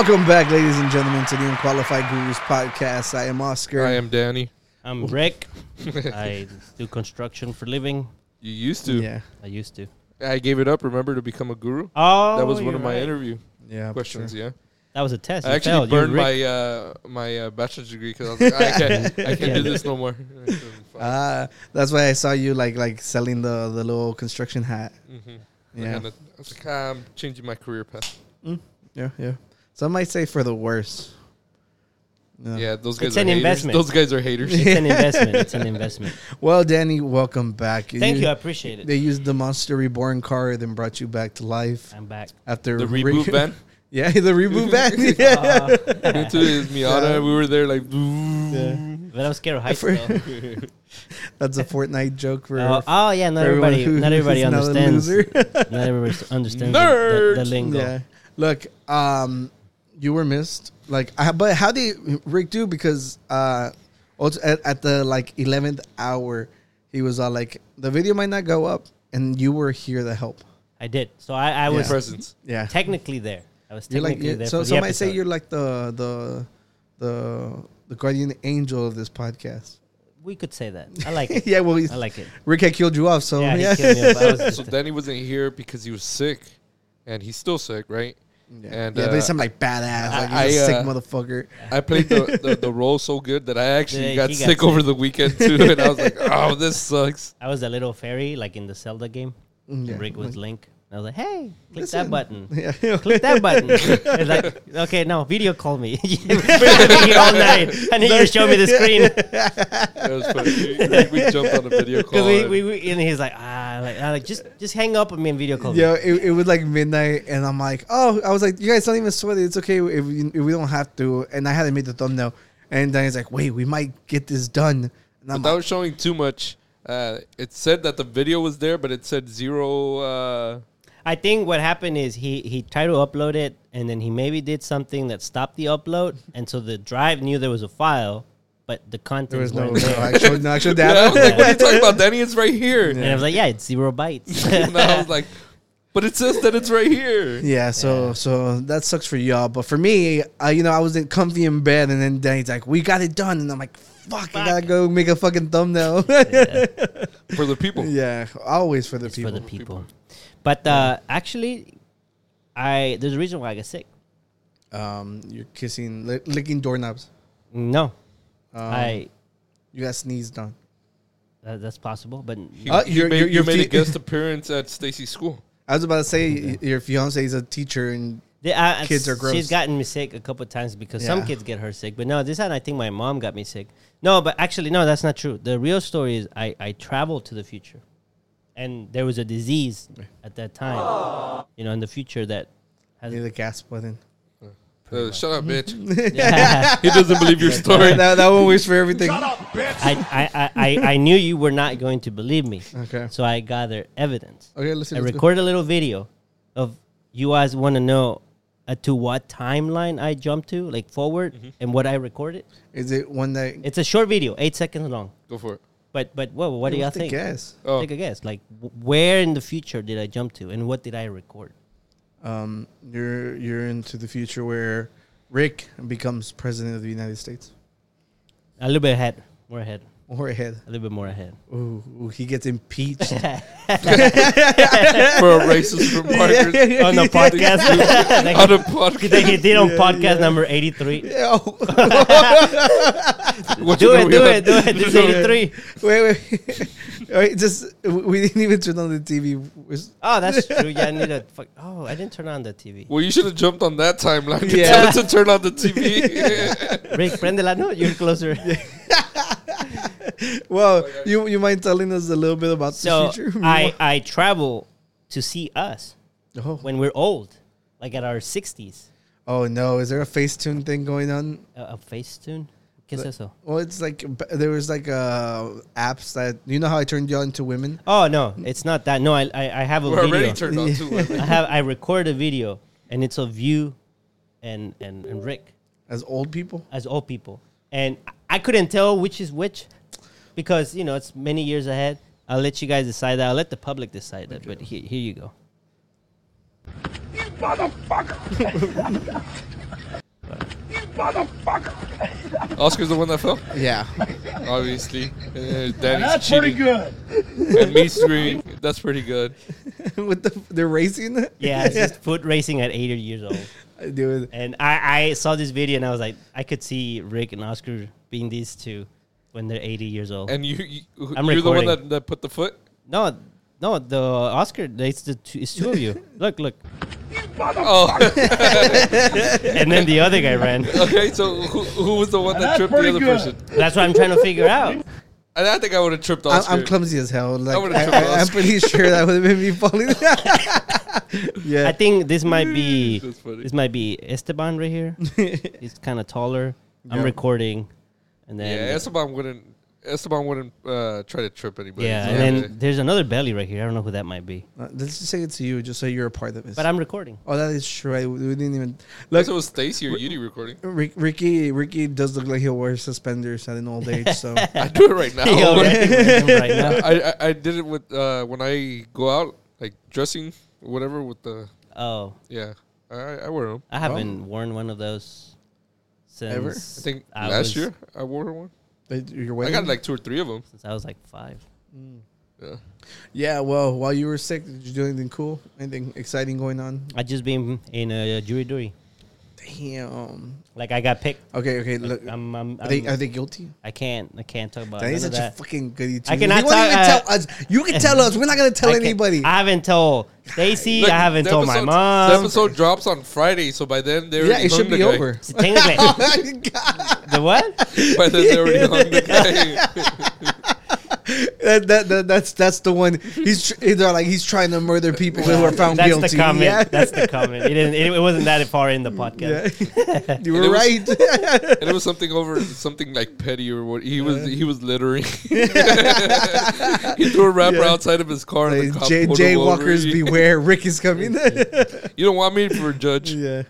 Welcome back, ladies and gentlemen, to the Unqualified Gurus podcast. I am Oscar. I am Danny. I'm Ric. I do construction for living. You used to. Yeah, I used to. I gave it up. Remember to become a guru. Oh, that was one of my right. interview yeah. questions. sure. Yeah, That was a test. I You actually failed. You're burned Ric. my uh, my uh, bachelor's degree because I was like, I can't, I can't do this no more. Ah, that's why I saw you like like selling the the little construction hat. hmm Yeah, I was like, ah, I'm changing my career path. yeah, yeah. Some might say for the worse. No. Yeah, those guys It's are an haters. investment. Those guys are haters. It's an investment. It's an investment. Well, Danny, welcome back. Thank you. I appreciate it. They used the Monster Reborn card and brought you back to life I'm back. after the re- reboot van. Yeah, the reboot van. yeah. Uh, Into his Miata, Yeah. we were there like. but I'm scared of heights. For- That's a Fortnite joke for. Oh, oh, yeah, not everybody. who- not everybody who's not understands. Not everybody understands the, the, the lingo. Yeah. Look, um, you were missed. Like, I, but how did Ric do? Because uh, at, at the like eleventh hour, he was all like, the video might not go up, and you were here to help. I did. So I, I was Yeah. presence. Yeah. technically there. I was You're like, technically yeah, there. so for the might say you're like the the the the guardian angel of this podcast. We could say that. I like it. yeah, well, I like it. Ric had killed you off, so yeah, yeah, killed me. off. I was So just- Danny wasn't here because he was sick, and he's still sick, right? Yeah. And, yeah, but he uh, like badass, like I- he's a I, sick uh, motherfucker. I played the, the, the role so good that I actually Yeah, got he got sick sick. over the weekend too, and I was like, "Oh, this sucks." I was a little fairy, like in the Zelda game. Mm, yeah. Ric was Link. I was like, hey, click Listen. that button. Yeah, Click that button. it's like, okay, no, video call me. We're gonna be here all night. And then you to show me the screen. That was funny. We, we jumped on a video call. We, and- we, we, and he's like, ah, like, ah, like, just, just hang up with me and video call me. Yeah, it, it was like midnight, and I'm like, oh, I was like, you guys don't even sweat it. It's okay if we, if we don't have to. And I hadn't made the thumbnail, and then he's like, wait, we might get this done. And I'm without like, showing too much, uh, it said that the video was there, but it said zero. Uh, I think what happened is he, he tried to upload it, and then he maybe did something that stopped the upload. And so the drive knew there was a file, but the content there was no, weren't no there. actual, no actual yeah, I data. was like, "What are you talking about, Danny? It's right here." And I was like, yeah, it's zero bytes. and I was like, "But it says that it's right here." Yeah, so Yeah. so that sucks for y'all, but for me, uh, you know, I was in comfy in bed, and then Danny's like, "We got it done," and I'm like, "Fuck, I gotta go make a fucking thumbnail." Yeah. For the people. yeah, always for the It's people. for the people. But uh, actually, I there's a reason why I get sick. Um, you're kissing, li- licking doorknobs. No, Um, I you got sneezed on. that, that's possible, but He, Uh, he your- made, your- you your made a feet- guest appearance at Stacy's school. I was about to say y your fiance is a teacher, and the, uh, Kids are gross. She's gotten me sick a couple of times because Yeah. some kids get her sick, but no, this time I think my mom got me sick. No, but actually, no, that's not true. The real story is I I traveled to the future, and there was a disease at that time, you know, in the future that has need the gas button. Uh, shut up, bitch. He doesn't believe your story. that, that one waits for everything. I, I, I, I knew you were not going to believe me. Okay. So I gathered evidence. Okay, listen. I let's go. recorded a little video of you guys want to know uh, to what timeline I jumped to, like forward, Mm-hmm. and what I recorded. Is it one that? It's a short video, eight seconds long. Go for it. But but what what do y'all What's the think? Guess. Oh, Take a guess. Like w- where in the future did I jump to, and what did I record? Um, you're you're into the future where Ric becomes president of the United States, A little bit ahead, more ahead, or ahead. a little bit more ahead. Ooh, ooh, he gets impeached. for a racist remarkers on the podcast, like, on a that podcast. he did on Yeah, podcast yeah. number eighty three. Yeah, oh. What Do you know it, do it, do it. This eighty three. wait, wait, wait. Just we didn't even turn on the TV. Oh, that's true. Yeah, I need to. Fuck. Oh, I didn't turn on the TV. Well, you should have jumped on that timeline to Yeah. tell it to turn on the TV. Ric, prende la no. You're closer. Well, you you mind telling us a little bit about So the future? I I travel to see us oh. when we're old, like at our sixties. oh no, is there a Facetune thing going on? A, a Facetune. ¿Qué es eso? Well, it's like there was like uh apps that you know how I turned you on to women. Oh no, it's not that. No, I I, I have a We're video. already turned on to it. I have I record a video, and it's of you, and and and Ric As old people, as old people, and I couldn't tell which is which, because you know it's many years ahead. I'll let you guys decide that. I'll let the public decide that. But here, here you go. You motherfucker! you motherfucker! Oscar's the one that fell. Yeah. Obviously, uh, Danny's cheating. good. And me screaming. That's pretty good. With the they're racing. Yeah, it's just foot racing at 80 years old. Dude. And I, I saw this video and I was like, I could see Ric and Oscar being these two when they're 80 years old. And you, you I'm you're the one that, that put the foot. no, no, the Oscar, it's the two, it's two of you. look, look. Oh, And then the other guy ran. okay. So who, who was the one that That's tripped the other good. person? That's what I'm trying to figure out. And I think I would have tripped I'm, Oscar. I'm clumsy as hell. Like, would've I, tripped I, am pretty sure that would have been me falling. yeah. I think this might be this might be Esteban right here. He's kind of taller. I'm recording, and yeah, then Esteban wouldn't. Esteban wouldn't uh, try to trip anybody. yeah, and then there's another belly right here. I don't know who that might be, Uh, let's just say it to you, just so you're a part of it. but I'm recording. oh, that is true. I, we didn't even Unless look. it was Stacy or Yudi recording. Ric, Ricky, Ricky does look like he'll wear suspenders at an old age. So I do it right now. He already right now. I, I I did it with uh, when I go out like dressing whatever with the Oh, yeah I I wear them. I haven't worn one of those since Ever? I think I last was- year I wore one. They- you're I got like two or three of them. since I was like five. Mm. Yeah. yeah. Well, while you were sick, did you do anything cool? Anything exciting going on? I just been in a jury duty. Damn. Like I got picked. Okay. Okay. Look. I'm, I'm, Are they, I'm- are they guilty? I can't. I can't talk about That is none of such a fucking goody two. I cannot You won't talk- even uh, tell us. You can tell us. We're not gonna tell I anybody. I haven't told Stacy. I haven't told my episode- The mom. episode drops on Friday, so by then they're yeah, it should be over. So technically, oh my god. the what? By then they already hung the guy. That, that, that, that's that's the one. He's tr- they're like he's trying to murder people who are found That's guilty. the comment. Yeah. That's the comment. It, didn't, it, it wasn't that far in the podcast. Yeah. you And were it was- right. and it was something over something like petty or what. He was he was littering. he threw a wrapper Yeah. outside of his car. and the Like, cop Jay, pulled him over. beware. Ric is coming. You don't want me for a judge. yeah.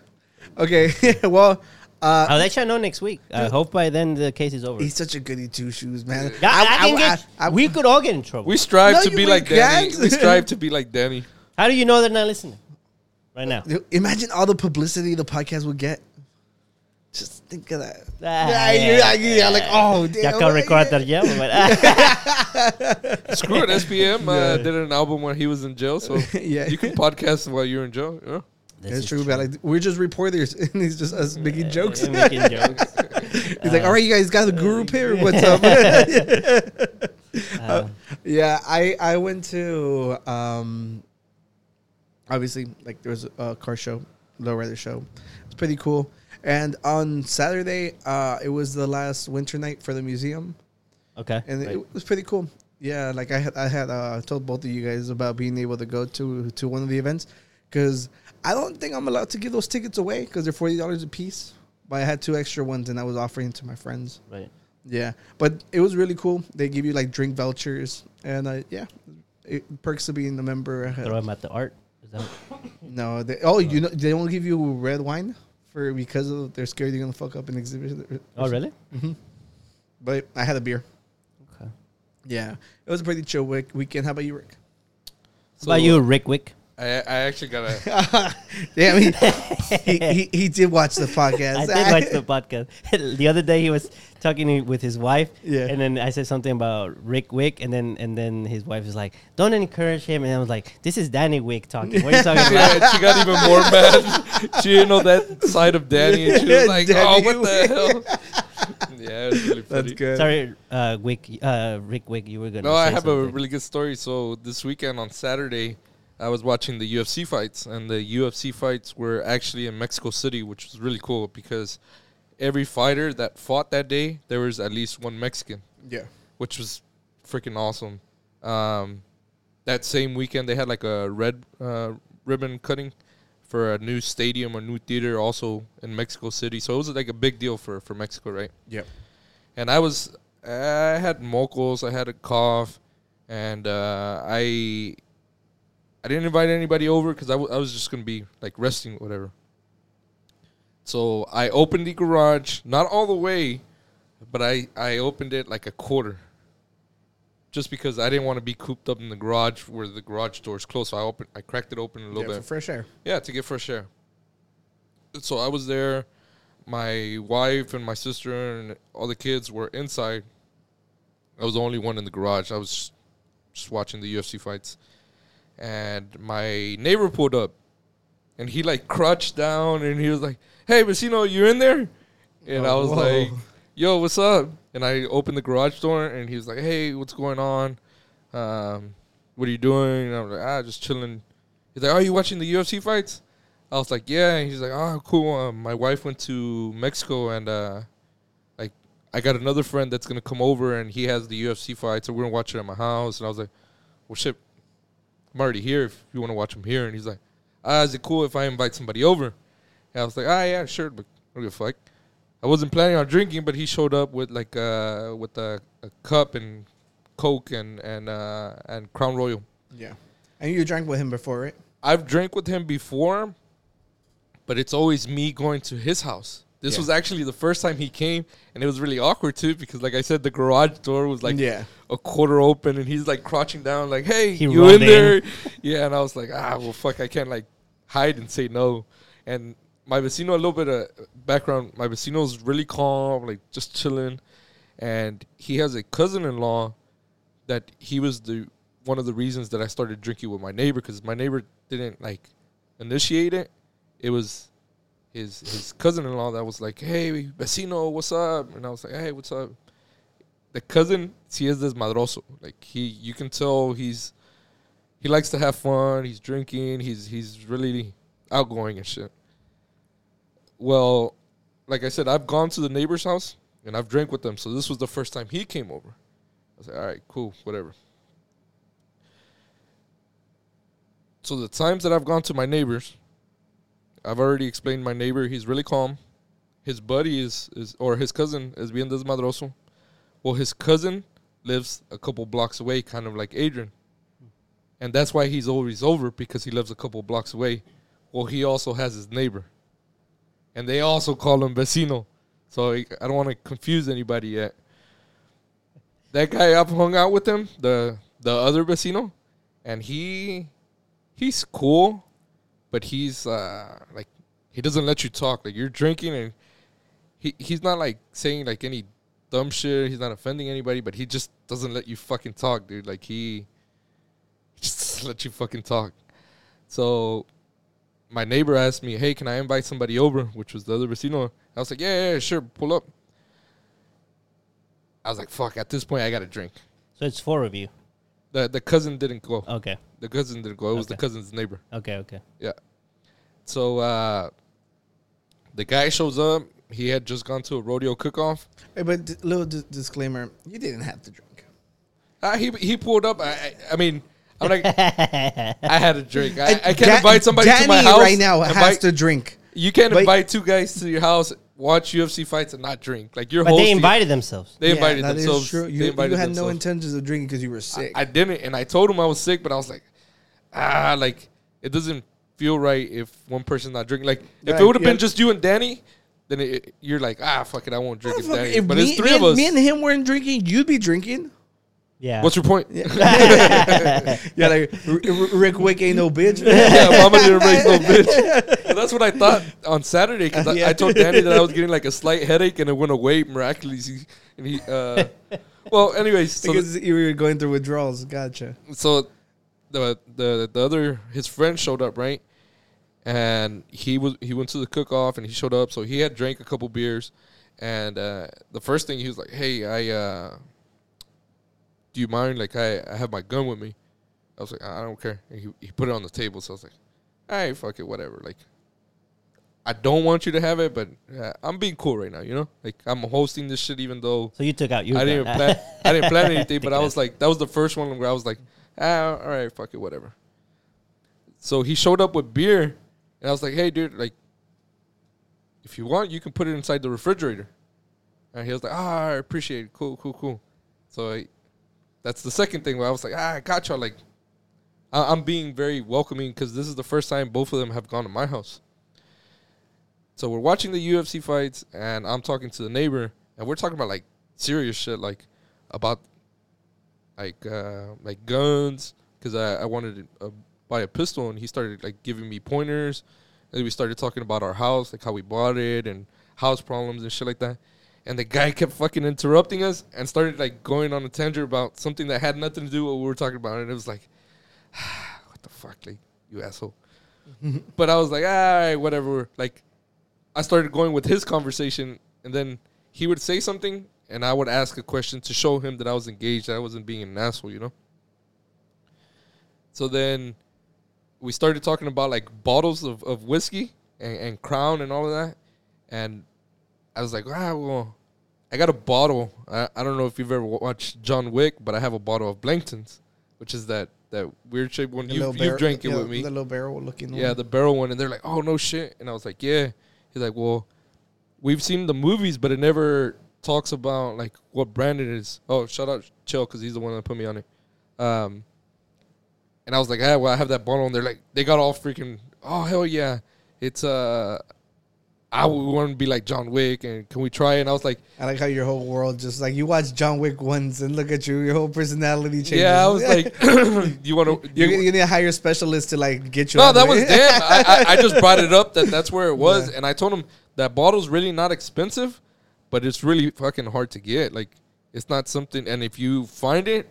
Okay. well, uh, I'll let you know next week. I hope by then the case is over. he's such a goody two shoes, man. Yeah, I, can get, I- I- we could all get in trouble. We strive No, to you be like ain't Danny. can't. We strive to be like Danny. How do you know they're not listening right now? Imagine all the publicity the podcast would get. Just think of that. Ah, yeah, you're, yeah, yeah, yeah, like, oh, damn. Ya acabo de recordar ya, but- ah. Screw it. SPM uh, Yeah. did an album when he was in jail, so Yeah. you can podcast while you're in jail. Yeah. This It's is true, but like we're just reporters, and he's just us making jokes. Yeah, making jokes. He's like, "All right, you guys got the guru pair. What's up?" Uh, yeah, I I went to um, obviously like there was a car show, lowrider show. It's pretty cool. And on Saturday, uh, it was the last winter night for the museum, okay. and right. it was pretty cool. Yeah, like I had I had uh, told both of you guys about being able to go to to one of the events because I don't think I'm allowed to give those tickets away because they're forty dollars a piece. But I had two extra ones and I was offering to my friends. right. Yeah, but it was really cool. They give you like drink vouchers and uh, yeah, it, perks of being a member. Throw them at the art. Is that No, they oh you know they don't give you red wine for because of they're scared you're gonna fuck up an exhibit. oh, really? Mm-hmm. But I had a beer. Okay. Yeah, it was a pretty chill week, weekend. How about you, Ric? So How about you, Ric Wick? I, I actually got a. Damn, he, he, he, he did watch the podcast. I did watch the podcast. the other day he was talking with his wife, Yeah. and then I said something about Ric Wick, and then and then his wife was like, "Don't encourage him," and I was like, "This is Danny Wick talking. What are you talking about?" Yeah, she got even more mad. She didn't know that side of Danny, and she was like, Danny "Oh, what the hell?" yeah, it was really funny. That's good. Sorry, uh, Wick, uh, Ric Wick, you were gonna. No, I say have a really good story. So this weekend on Saturday, I was watching the UFC fights, and the UFC fights were actually in Mexico City, which was really cool because every fighter that fought that day, there was at least one Mexican, Yeah. which was freaking awesome. Um, that same weekend, they had like a red uh, ribbon cutting for a new stadium or new theater, also in Mexico City. So it was like a big deal for for Mexico, right? Yep. and I was I had mocos, I had a cough, and uh, I I didn't invite anybody over because I, w- I was just gonna be like resting, whatever. So I opened the garage, not all the way, but I I opened it like a quarter, just because I didn't want to be cooped up in the garage where the garage door is closed. So I opened, I cracked it open a little bit. for fresh air. Yeah, to get fresh air. So I was there. my wife and my sister and all the kids were inside. I was the only one in the garage. I was just, just watching the UFC fights, and my neighbor pulled up, and he like crouched down and he was like, "Hey, Vecino, you in there?" And I was Whoa. like, "Yo, what's up?" And I opened the garage door, and he was like, "Hey, what's going on? Um, what are you doing?" And I was like, "Ah, just chilling." He's like, "Are you watching the UFC fights?" I was like, "Yeah." And he's like, "Oh, cool. Um, my wife went to Mexico, and uh, like, I got another friend that's gonna come over, and he has the UFC fight, so we're gonna watch it at my house." And I was like, "Well, shit, I'm already here. If you want to watch them here." And he's like, "Ah, is it cool if I invite somebody over?" And I was like, "Ah, yeah, sure, but I don't fuck." I wasn't planning on drinking, but he showed up with like uh with a, a cup and Coke and and uh and Crown Royal. Yeah. And you drank with him before, right? I've drank with him before, but it's always me going to his house. This Yeah. was actually the first time he came, and it was really awkward too because, like I said, the garage door was like yeah. a quarter open, and he's like crouching down, like, "Hey, He you in in. there?" yeah, and I was like, "Ah, well, fuck, I can't like hide and say no." And my vecino, a little bit of background, my vecino's really calm, like just chilling, and he has a cousin-in-law that he was the one of the reasons that I started drinking with my neighbor because my neighbor didn't like initiate it. It was his his cousin-in-law that was like, "Hey, vecino, what's up?" And I was like, "Hey, what's up?" The cousin, he is desmadroso. Like he, you can tell he's he likes to have fun. He's drinking. He's he's really outgoing and shit. Well, like I said, I've gone to the neighbor's house and I've drank with them. So this was the first time he came over. I was like, all right, cool, whatever. So the times that I've gone to my neighbors, I've already explained my neighbor. He's really calm. His buddy is is or his cousin is bien desmadroso. Well, his cousin lives a couple blocks away, kind of like Adrian, and that's why he's always over because he lives a couple blocks away. Well, he also has his neighbor, and they also call him vecino. So I don't want to confuse anybody yet. That guy I've hung out with him, the the other vecino, and he he's cool, but he's uh like he doesn't let you talk. Like you're drinking and he he's not like saying like any dumb shit. He's not offending anybody, but he just doesn't let you fucking talk, dude. Like he just let you fucking talk. So my neighbor asked me, "Hey, can I invite somebody over?" Which was the other vecino. I was like, "Yeah, yeah, sure, pull up." I was like, "Fuck!" At this point, I got to drink. So it's four of you. The the cousin didn't go. Okay. The cousin didn't go. It was the cousin's neighbor. Okay. Okay. Yeah. So uh, the guy shows up. He had just gone to a rodeo cook-off. Hey, but d- little d- disclaimer: you didn't have to drink. Uh, he he pulled up. I I, I mean, I'm like, I had a drink. I, I can't Da- invite somebody Danny to my house right now has invite- to drink. You can't but- invite two guys to your house, watch UFC fights, and not drink. Like you're But hosting. they invited themselves. They invited that is themselves. true. They You, you invited had no themselves. intentions of drinking because you were sick. I didn't, and I told him I was sick, but I was like, ah, like it doesn't feel right if one person's not drinking. Like if Right, it would have yeah. been just you and Danny, then it, you're like, ah, fuck it, I won't drink it, Motherfucker, Danny. if But me, it's three me of and- us. Me and him weren't drinking. You'd be drinking. Yeah. What's your point? Yeah, like Ric Wick ain't no bitch. yeah, mama didn't raise no bitch. And that's what I thought on Saturday because I. I told Danny that I was getting like a slight headache and it went away miraculously. And he, uh, well, anyways, so, because you were going through withdrawals. Gotcha. so the the the other his friend showed up right, and he was he went to the cook off and he showed up. So he had drank a couple beers, and uh, the first thing he was like, "Hey, I uh, do you mind? Like I I have my gun with me." I was like, "I don't care." And he he put it on the table, so I was like, "All right, fuck it, whatever." Like. I don't want you to have it, but uh, I'm being cool right now. You know, like I'm hosting this shit, even though so you took out your. I didn't plan. I didn't plan anything, but I was like, that was the first one where I was like, ah, all right, fuck it, whatever. So he showed up with beer, and I was like, hey, dude, like, if you want, you can put it inside the refrigerator. And he was like, ah, I appreciate it, cool, cool, cool. So I, that's the second thing where I was like, ah, I got y'all. Like, I, I'm being very welcoming because this is the first time both of them have gone to my house. So we're watching the UFC fights, and I'm talking to the neighbor, and we're talking about like serious shit, like about like uh, like guns, because I, I wanted to uh, buy a pistol, and he started like giving me pointers, and we started talking about our house, like how we bought it, and house problems and shit like that. And the guy kept fucking interrupting us and started like going on a tangent about something that had nothing to do with what we were talking about. And it was like, what the fuck, like you asshole. Mm-hmm. but I was like, all right, whatever. Like, I started going with his conversation, and then he would say something, and I would ask a question to show him that I was engaged, that I wasn't being an asshole, you know. So then we started talking about like bottles of, of whiskey and, and Crown and all of that, and I was like, ah, well, I got a bottle. I, I don't know if you've ever watched John Wick, but I have a bottle of Blanton's, which is that that weird shape one. The You you drank it yeah, with me. The little barrel looking Yeah, one. the barrel one, and they're like, "Oh no shit," and I was like, "Yeah." He's like, "Well, we've seen the movies, but it never talks about like what brand it is." Oh, shout out Chill because he's the one that put me on it. Um, and I was like, "Ah, well, I have that bottle," and they're like, they got all freaking, "Oh hell yeah, it's uh." I would want to be like John Wick, and can we try? it? And I was like, I like how your whole world just like you watch John Wick once and look at you, your whole personality changes. "Yeah." I was like, "You want to?" gonna- you need a higher specialist to like get you. No, that was them. I, I, I just brought it up that that's where it was, and I told him that bottle's really not expensive, but it's really fucking hard to get. Like, it's not something, and if you find it,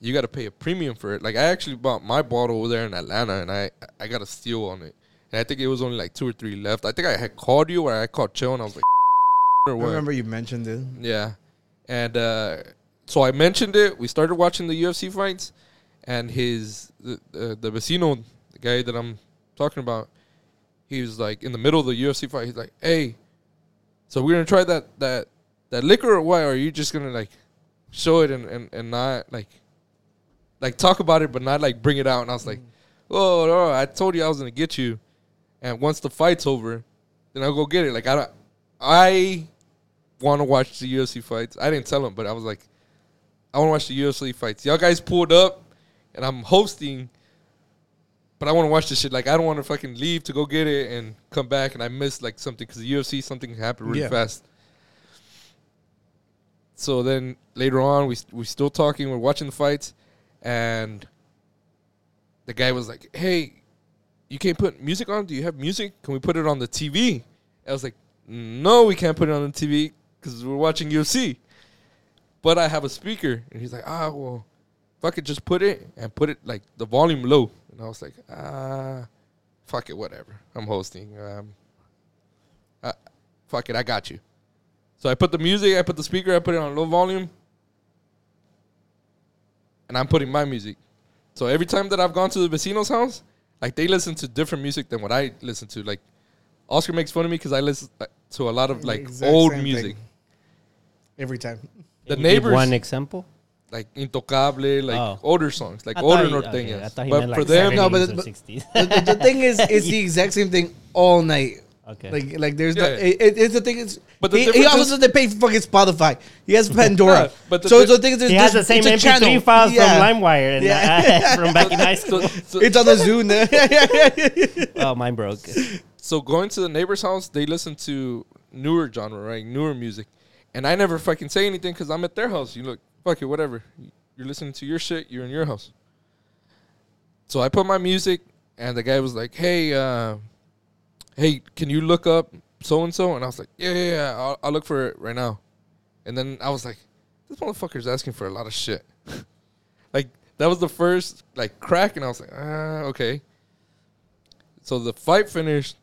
you got to pay a premium for it. Like, I actually bought my bottle over there in Atlanta, and I I got a steal on it, and I think it was only like two or three left. I think I had called you, or I called Chill, and I was like, or I remember you mentioned it. Yeah. And uh, so I mentioned it. We started watching the UFC fights, and his the uh, the vecino, the guy that I'm talking about, he was like in the middle of the UFC fight. He's like, "Hey, so we're gonna try that that that liquor or what? Or are you just gonna like show it and and, and not like like talk about it, but not like bring it out?" And I was like, "Oh, no, I told you I was gonna get you." And once the fight's over, then I'll go get it. Like I don't, I want to watch the UFC fights. I didn't tell him, but I was like, I want to watch the UFC fights. Y'all guys pulled up, and I'm hosting, but I want to watch this shit. Like, I don't want to fucking leave to go get it and come back, and I miss like something because the UFC something happened really Yeah. fast. So then later on, we we still talking. We're watching the fights, and the guy was like, "Hey, you can't put music on. Do you have music? Can we put it on the TV?" I was like, "No, we can't put it on the TV because we're watching UFC." But I have a speaker, and he's like, "Ah, well, if I could just put it and put it like the volume low," and I was like, "Ah, fuck it, whatever. I'm hosting. Um, uh, fuck it, I got you." So I put the music, I put the speaker, I put it on low volume, and I'm putting my music. So every time that I've gone to the vecino's house, like they listen to different music than what I listen to. Like Oscar makes fun of me because I listen uh, to a lot of like Exact old same music. thing. Every time. The Can you give neighbors, One example. like Intocable, like Oh. older songs, like I older thought he- norteñas. okay, I thought he but meant for like them, No, but- 70s or but- 60s. the, the- the thing is, it's the exact same thing all night. Okay. Like, like there's Yeah. no. It, it- it's the thing is, But the he, he also is- they pay for fucking Spotify. He has Pandora. Yeah, but the so, di- so the thing is, he has the there's- same it's MP3 channel. files Yeah. from LimeWire and Yeah. uh, from back in high school. so, so, It's on the Zune. oh, mine broke. so going to the neighbor's house, they listen to newer genre, right? Newer music, and I never fucking say anything because I'm at their house. You look, fuck it, whatever. You're listening to your shit. You're in your house. So I put my music, and the guy was like, "Hey, uh, hey, can you look up so and so?" And I was like, "Yeah, yeah, yeah. I'll, I'll look for it right now." And then I was like, "This motherfucker's asking for a lot of shit." like that was the first like crack, and I was like, "Ah, okay." So the fight finished,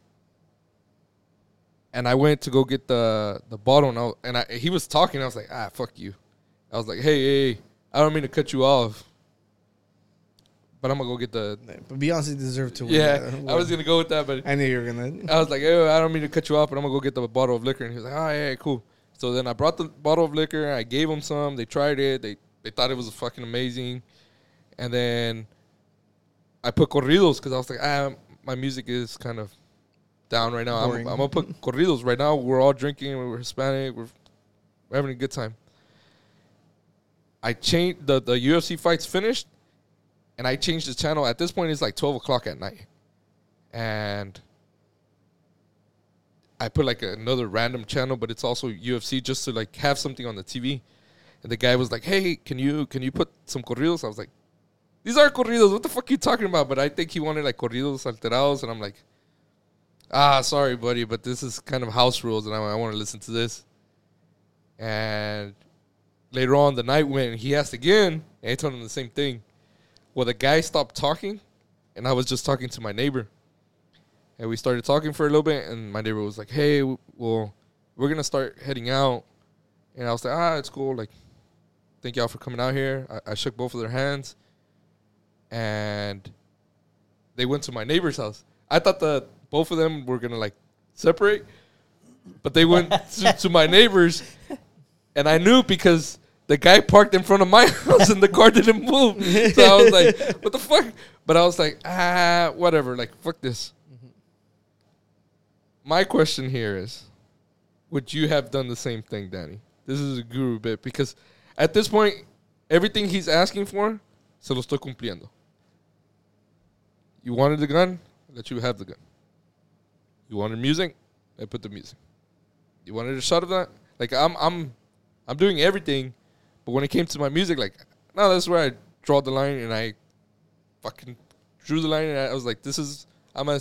and I went to go get the the bottle, and I, and I, he was talking. I was like, "Ah, fuck you." I was like, "Hey, hey, hey, I don't mean to cut you off." But I'm gonna go get the but Beyonce deserved to win. yeah. I was gonna go with that, but I knew you were gonna. I was like, hey, I don't mean to cut you off, but I'm gonna go get the bottle of liquor. And he was like, oh yeah, cool. So then I brought the bottle of liquor. I gave them some. They tried it. They they thought it was fucking amazing. And then I put corridos because I was like, ah, my music is kind of down right now. I'm, I'm gonna put corridos right now. We're all drinking. We're Hispanic. We're, we're having a good time. I changed the the UFC fights finished, and I changed the channel. At this point, it's like twelve o'clock at night, and I put like another random channel, but it's also UFC just to like have something on the TV. And the guy was like, "Hey, can you can you put some corridos?" I was like, "These are corridos. What the fuck are you talking about?" But I think he wanted like corridos alterados, and I'm like, ah, sorry, buddy, but this is kind of house rules, and I, I want to listen to this. And later on, the night when he asked again, I told him the same thing. Well, the guy stopped talking, and I was just talking to my neighbor. And we started talking for a little bit, and my neighbor was like, "Hey, well, we're gonna start heading out." And I was like, "Ah, it's cool. Like, thank y'all for coming out here." I, I shook both of their hands, and they went to my neighbor's house. I thought that both of them were gonna like separate, but they went to, to my neighbor's, and I knew because the guy parked in front of my house and the car didn't move. So I was like, "What the fuck?" But I was like, "Ah, whatever. Like, fuck this." My question here is, would you have done the same thing, Danny? This is a guru bit because at this point, everything he's asking for, se lo estoy cumpliendo. You wanted the gun, I let you have the gun. You wanted music, I put the music. You wanted a shot of that, like I'm, I'm, I'm doing everything, but when it came to my music, like, no, that's where I draw the line, and I fucking drew the line, and I was like, this is, I'm gonna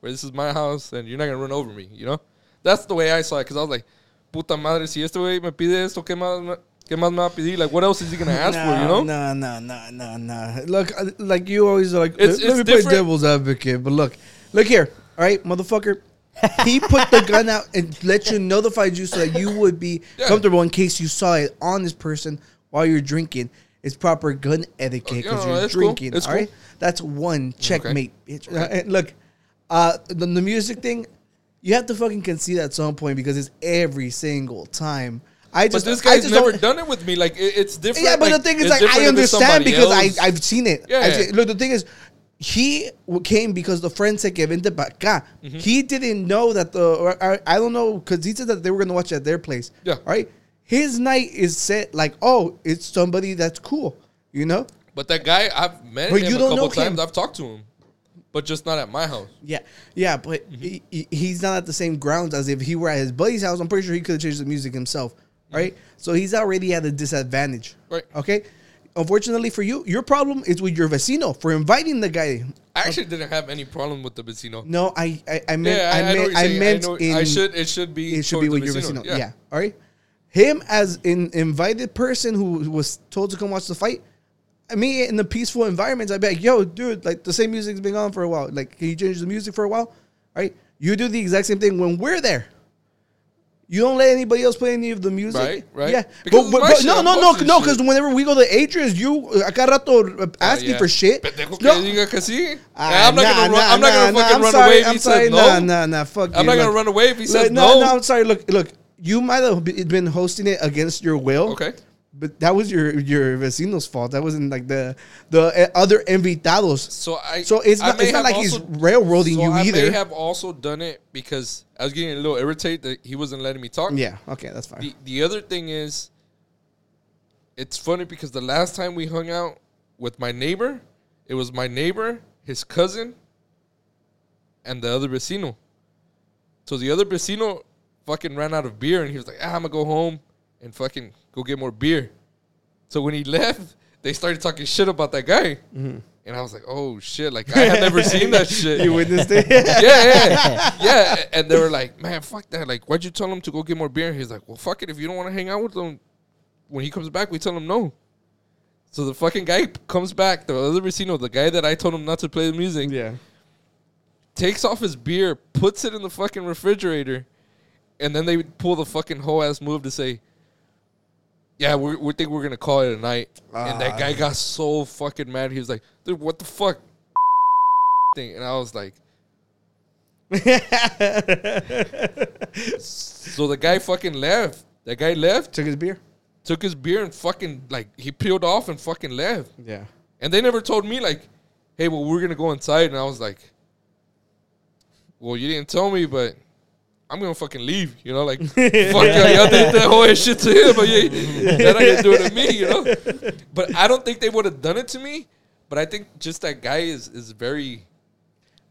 where this is my house, and you're not gonna run over me, you know? That's the way I saw it, because I was like, puta madre, si este güey me pide esto, ¿qué más, qué más me va a pedir? Like, what else is he gonna ask for, you know? No, no, no, no, no. Look, uh, like you always are like, It's- let, it's me play different. devil's advocate. But look, look here. All right, motherfucker. He put the gun out and let you notified you so that you would be Yeah. comfortable in case you saw it on this person while you're drinking. It's proper gun etiquette yeah, because no, you're it's cool. drinking. Right, cool. that's one checkmate. bitch. Uh, and look, uh, the, the music thing, you have to fucking concede at some point because it's every single time. I But just this I guy's just never done it with me. Like, it, it's different. yeah, but like, the thing is, like, I understand because else. I I've seen it. Yeah. I've seen- look, the thing is, he came because the friend said que vente acá. Mm-hmm. He didn't know that the or, I don't know because he said that they were gonna watch at their place. Yeah. right. His night is set like, oh, it's somebody that's cool. You know. But that guy, I've met But him you a couple know him. times. I've talked to him, but just not at my house. Yeah, yeah, but Mm-hmm. he, he- he's not at the same grounds as if he were at his buddy's house. I'm pretty sure he could have changed the music himself, right? So he's already at a disadvantage. Mm-hmm. Right. Okay. Unfortunately for you, your problem is with your vecino for inviting the guy. I actually didn't have any problem with the vecino. No, I I, I meant yeah, I, I, what meant I meant know- in I should. It should be. it should be with your vecino. Yeah. All right. Him as an invited person who was told to come watch the fight. I mean, in the peaceful environments, I'd be like, "Yo, dude, like the same music's been on for a while. Like, can you change the music for a while?" Right? You do the exact same thing when we're there. You don't let anybody else play any of the music, Right, right. Yeah, Because but, but, but no, no, no, no. Because whenever we go to Adrian's, you uh, acá rato uh, asking yeah. for shit. Pendejo que No. diga que sí. Ah, I'm not nah, gonna run. nah, I'm not gonna nah, fucking I'm run sorry, away if I'm he sorry, says Nah, no. nah, nah. Fuck I'm you. not gonna Look, run away if he says no, no. no. I'm sorry. Look, look. You might have been hosting it against your will. Okay. But that was your your vecino's fault. That wasn't like the the uh, other invitados. So I. So it's I not it's not like he's railroading so you I either. may have also done it because I was getting a little irritated that he wasn't letting me talk. yeah. Okay, that's fine. The the other thing is, it's funny because the last time we hung out with my neighbor, it was my neighbor, his cousin, and the other vecino. So the other vecino fucking ran out of beer and he was like, ah, I'm gonna go home and fucking go get more beer. So when he left, they started talking shit about that guy. And I was like, oh shit, like I had never seen that shit. you witnessed it. yeah, yeah, yeah. And they were like, man, fuck that. Like, why'd you tell him to go get more beer? And he's like, well, fuck it. If you don't want to hang out with him, when he comes back, we tell him no. So the fucking guy comes back, the other vecino, the guy that I told him not to play the music, yeah. takes off his beer, puts it in the fucking refrigerator, and then they pull the fucking whole ass move to say, yeah, we we think we're gonna call it a night. and that Ah. guy got so fucking mad. He was like, dude, what the fuck? Thing. And I was like, so the guy fucking left. That guy left, Took his beer. took his beer and fucking like he peeled off and fucking left. Yeah. And they never told me like, hey, well, we're gonna go inside. And I was like, well, you didn't tell me, but I'm gonna fucking leave. You know, like, fuck y'all, y'all did that whole shit to him, but yeah, they're not do it to me. You know. But I don't think they would have done it to me. But I think just that guy is is very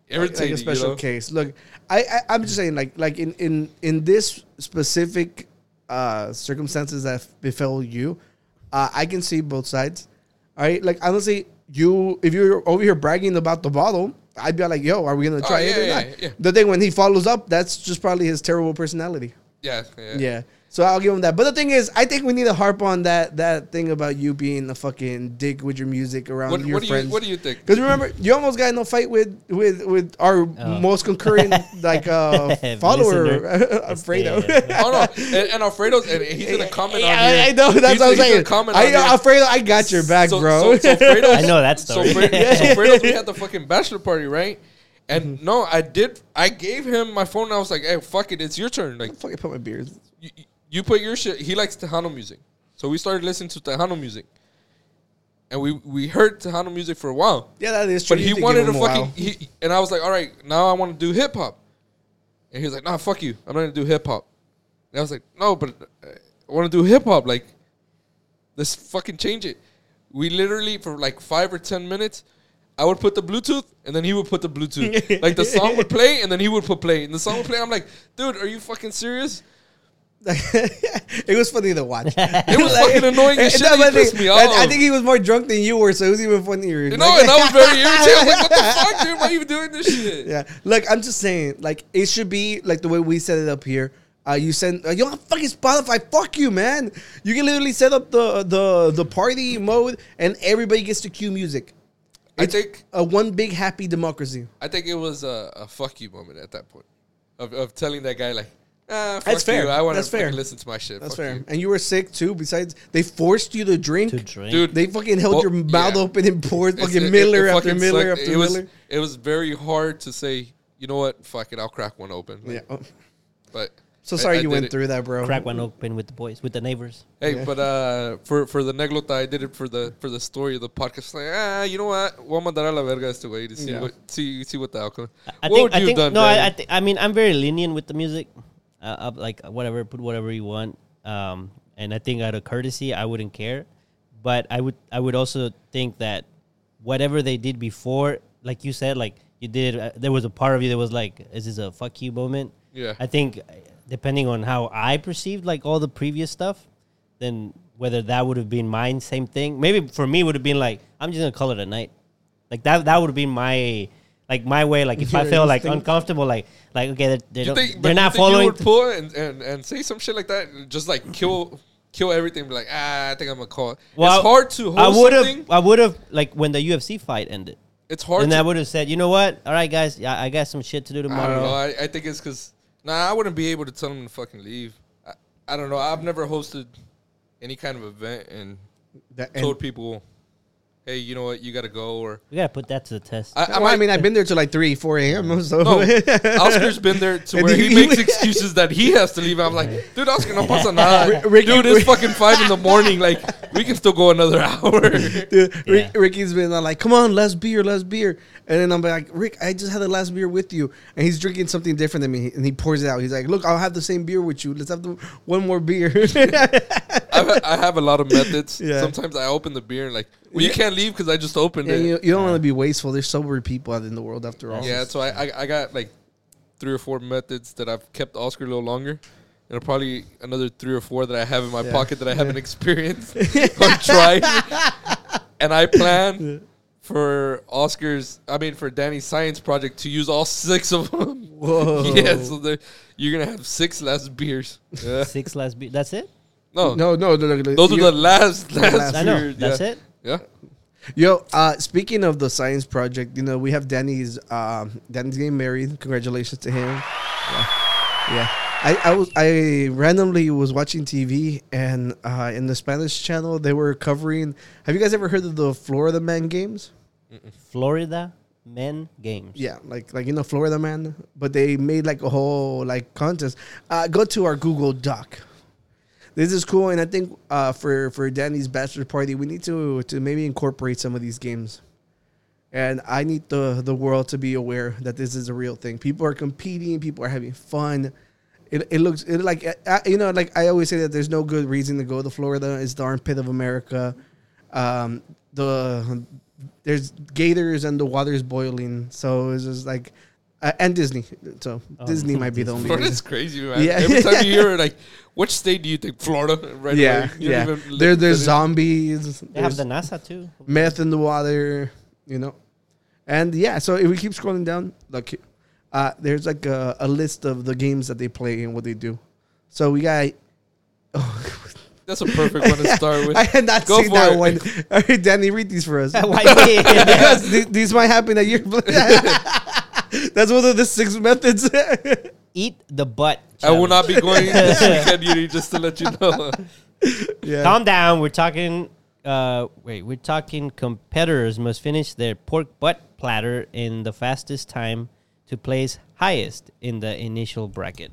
irritating. like a special you know? case. Look, I, I I'm just saying like like in in in this specific uh circumstances that befell you, uh, I can see both sides. All right, like honestly, you if you're over here bragging about the bottle, I'd be like, "Yo, are we gonna oh, try Oh, it or yeah, not?" yeah, yeah. The thing when he follows up, that's just probably his terrible personality. Yeah, yeah. Yeah. So I'll give him that. But the thing is, I think we need to harp on that that thing about you being a fucking dick with your music around What, your what do you friends. What do you think? Because remember, you almost got in a fight with with with our Oh. most concurrent like uh, follower, Alfredo. Oh no, and, and Alfredo's and he's gonna comment Yeah, on I, here. I know that's He's- what I'm he's gonna saying. comment I, on here. Alfredo, I got your back, So- bro. So, so Alfredo's- I know that So, story. So Fredo's, we had the fucking bachelor party, right? And Mm-hmm. no, I did. I gave him my phone. and I was like, "Hey, fuck it, it's your turn. Like, fucking put my beard. you, you put your shit." He likes Tejano music, so we started listening to Tejano music, and we we heard Tejano music for a while. Yeah, that is true. But he wanted to fucking. He, and I was like, "All right, now I want to do hip hop," and he was like, "Nah, fuck you. I'm not gonna do hip hop." And I was like, "No, but uh, I want to do hip hop. Like, let's fucking change it." We literally for like five or ten minutes. I would put the Bluetooth, and then he would put the Bluetooth. like the song would play, and then he would put play, and the song would play. I'm like, dude, are you fucking serious? it was funny to watch. It was like, fucking annoying as shit. that- He pissed I- me I, I think he was more drunk than you were, so it was even funnier. You know, and I was very irritated. I'm like, what the fuck, dude? Why are you doing this shit? Yeah, look, I'm just saying, like it should be like the way we set it up here. Uh, you send uh, you don't have fucking Spotify. Fuck you, man. You can literally set up the the the party mode, and everybody gets to cue music. I think A one big happy democracy. I think it was a, a fuck you moment at that point of, of telling that guy like, fuck That's fair. you. I want That's to fair. listen to my shit. That's Fuck fair. you." And you were sick too. Besides, they forced you to drink. to drink. Dude, They fucking held Well, your mouth yeah. open and poured fucking it- Miller it after fucking Miller sucked. after it was, It was very hard to say. You know what? Fuck it. I'll crack one open. Yeah. Like, Oh, But So sorry I you went it. through that, bro. crack one open with the boys, with the neighbors. Hey, Yeah. but uh, for for the neglota, I did it for the for the story of the podcast. Like, ah, you know what? Voy a mandar a la verga este way to see Yeah. what see see what the outcome. I what think. would I think. have done? no, I. I, th- I mean, I'm very lenient with the music. Uh, up, like whatever, put whatever you want. Um, and I think out of courtesy, I wouldn't care. But I would. I would also think that whatever they did before, like you said, like you did, uh, there was a part of you that was like, "Is this a fuck you moment?" yeah. I think uh, depending on how I perceived like all the previous stuff, then whether that would have been mine, same thing. Maybe for me would have been like I'm just gonna call it a night. Like that that would have been my like my way. Like if I feel like uncomfortable, like like okay, they're, they You don't, think, they're you not think You following. would pull and, and, and say some shit like that, and just like kill kill everything. Be like, ah, I think I'm gonna call. Well, it's hard to hold I would have I would have like when the UFC fight ended. It's hard. And to, I would have said, you know what? All right, guys, yeah, I got some shit to do I don't tomorrow. know. I, I think it's because nah, I wouldn't be able to tell them to fucking leave. I, I don't know. I've never hosted any kind of event and That- and- told people, hey, you know what, you got to go or. We gotta put that to the test. I, No, I, mean, I've been there till like three, four a.m. So No, Oscar's been there to where he- he makes excuses that he has to leave. I'm like, dude, Oscar, no pasa nada. Ricky- dude, it's fucking five in the morning. Like, we can still go another hour. Dude, Ric, Yeah. Ricky's been uh, like, "Come on, last beer, last beer," and then I'm like, "Ric, I just had the last beer with you," and he's drinking something different than me, and he pours it out. He's like, "Look, I'll have the same beer with you. Let's have the, one more beer." I've, I have a lot of methods. Yeah. Sometimes I open the beer and like, well, you can't leave because I just opened and it. you, you don't want to be wasteful. There's sober people out in the world after all. Yeah, so I, I I got like three or four methods that I've kept Oscar a little longer, and probably another three or four that I have in my Yeah. pocket that I haven't experienced or tried. and I plan for Oscar's, I mean for Danny's science project to use all six of them. Whoa. yeah, so the- you're gonna have six last beers. Yeah. Six last beat. That's it. No, No, no, no, no, no. those are You- the last last, last. I know. beers. That's yeah. it. Yeah. Yo, uh, speaking of the science project, you know, we have Danny's um, Danny's getting married. Congratulations to him. Yeah. yeah. I, I was I randomly was watching TV and uh, in the Spanish channel they were covering. Have you guys ever heard of the Florida Man Games? Florida Men Games. Yeah, like like you know Florida Man, but they made like a whole like contest. Uh, go to our Google Doc. This is cool, and I think uh, for for Danny's bachelor party, we need to to maybe incorporate some of these games. And I need the the world to be aware that this is a real thing. People are competing. People are having fun. It, it looks it like uh, you know like I always say that there's no good reason to go to Florida. It's the armpit of America. Um, the there's gators and the water's boiling, so it's just like uh, and Disney. So Oh, Disney might be the only. Florida's reason. crazy, man. Yeah. Every time you hear it, like, which state do you think? Florida, right? yeah, away. You yeah. don't even There, look there's at zombies. They have the NASA too. meth in the water. You know, And yeah, so if we keep scrolling down, like, uh, there's like a, a list of the games that they play and what they do. So we got. That's a perfect one to start with. I had not Go seen for that it. one. All right, Danny, read these for us. Why because th- these might happen that you're. That's one of the six methods. Eat the butt. I will not be going this weekend, Yuri, just to let you know. yeah. Calm down. We're talking. Uh, wait, we're talking. Competitors must finish their pork butt platter in the fastest time to place highest in the initial bracket.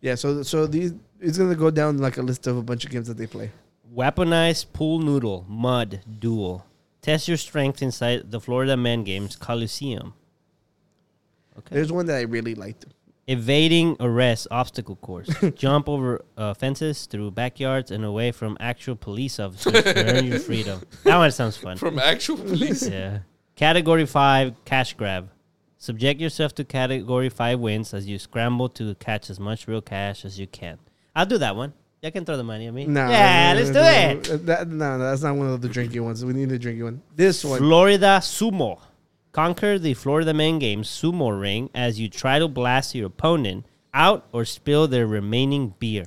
Yeah, so so these it's gonna go down like a list of a bunch of games that they play. Weaponized pool noodle mud duel. Test your strength inside the Florida Man Games Coliseum. Okay. There's one that I really liked. Evading arrest obstacle course. Jump over uh, fences through backyards and away from actual police officers to earn your freedom. That one sounds fun. From actual police. Yeah. Category 5 cash grab. Subject yourself to category 5 wins as you scramble to catch as much real cash as you can. I'll do that one. You can throw the money at me. No, yeah, no, let's no, do it. That, no, that's not one of the drinky ones. We need a drinky one. This one. Florida Sumo. Conquer the Florida Man Game sumo ring as you try to blast your opponent out or spill their remaining beer.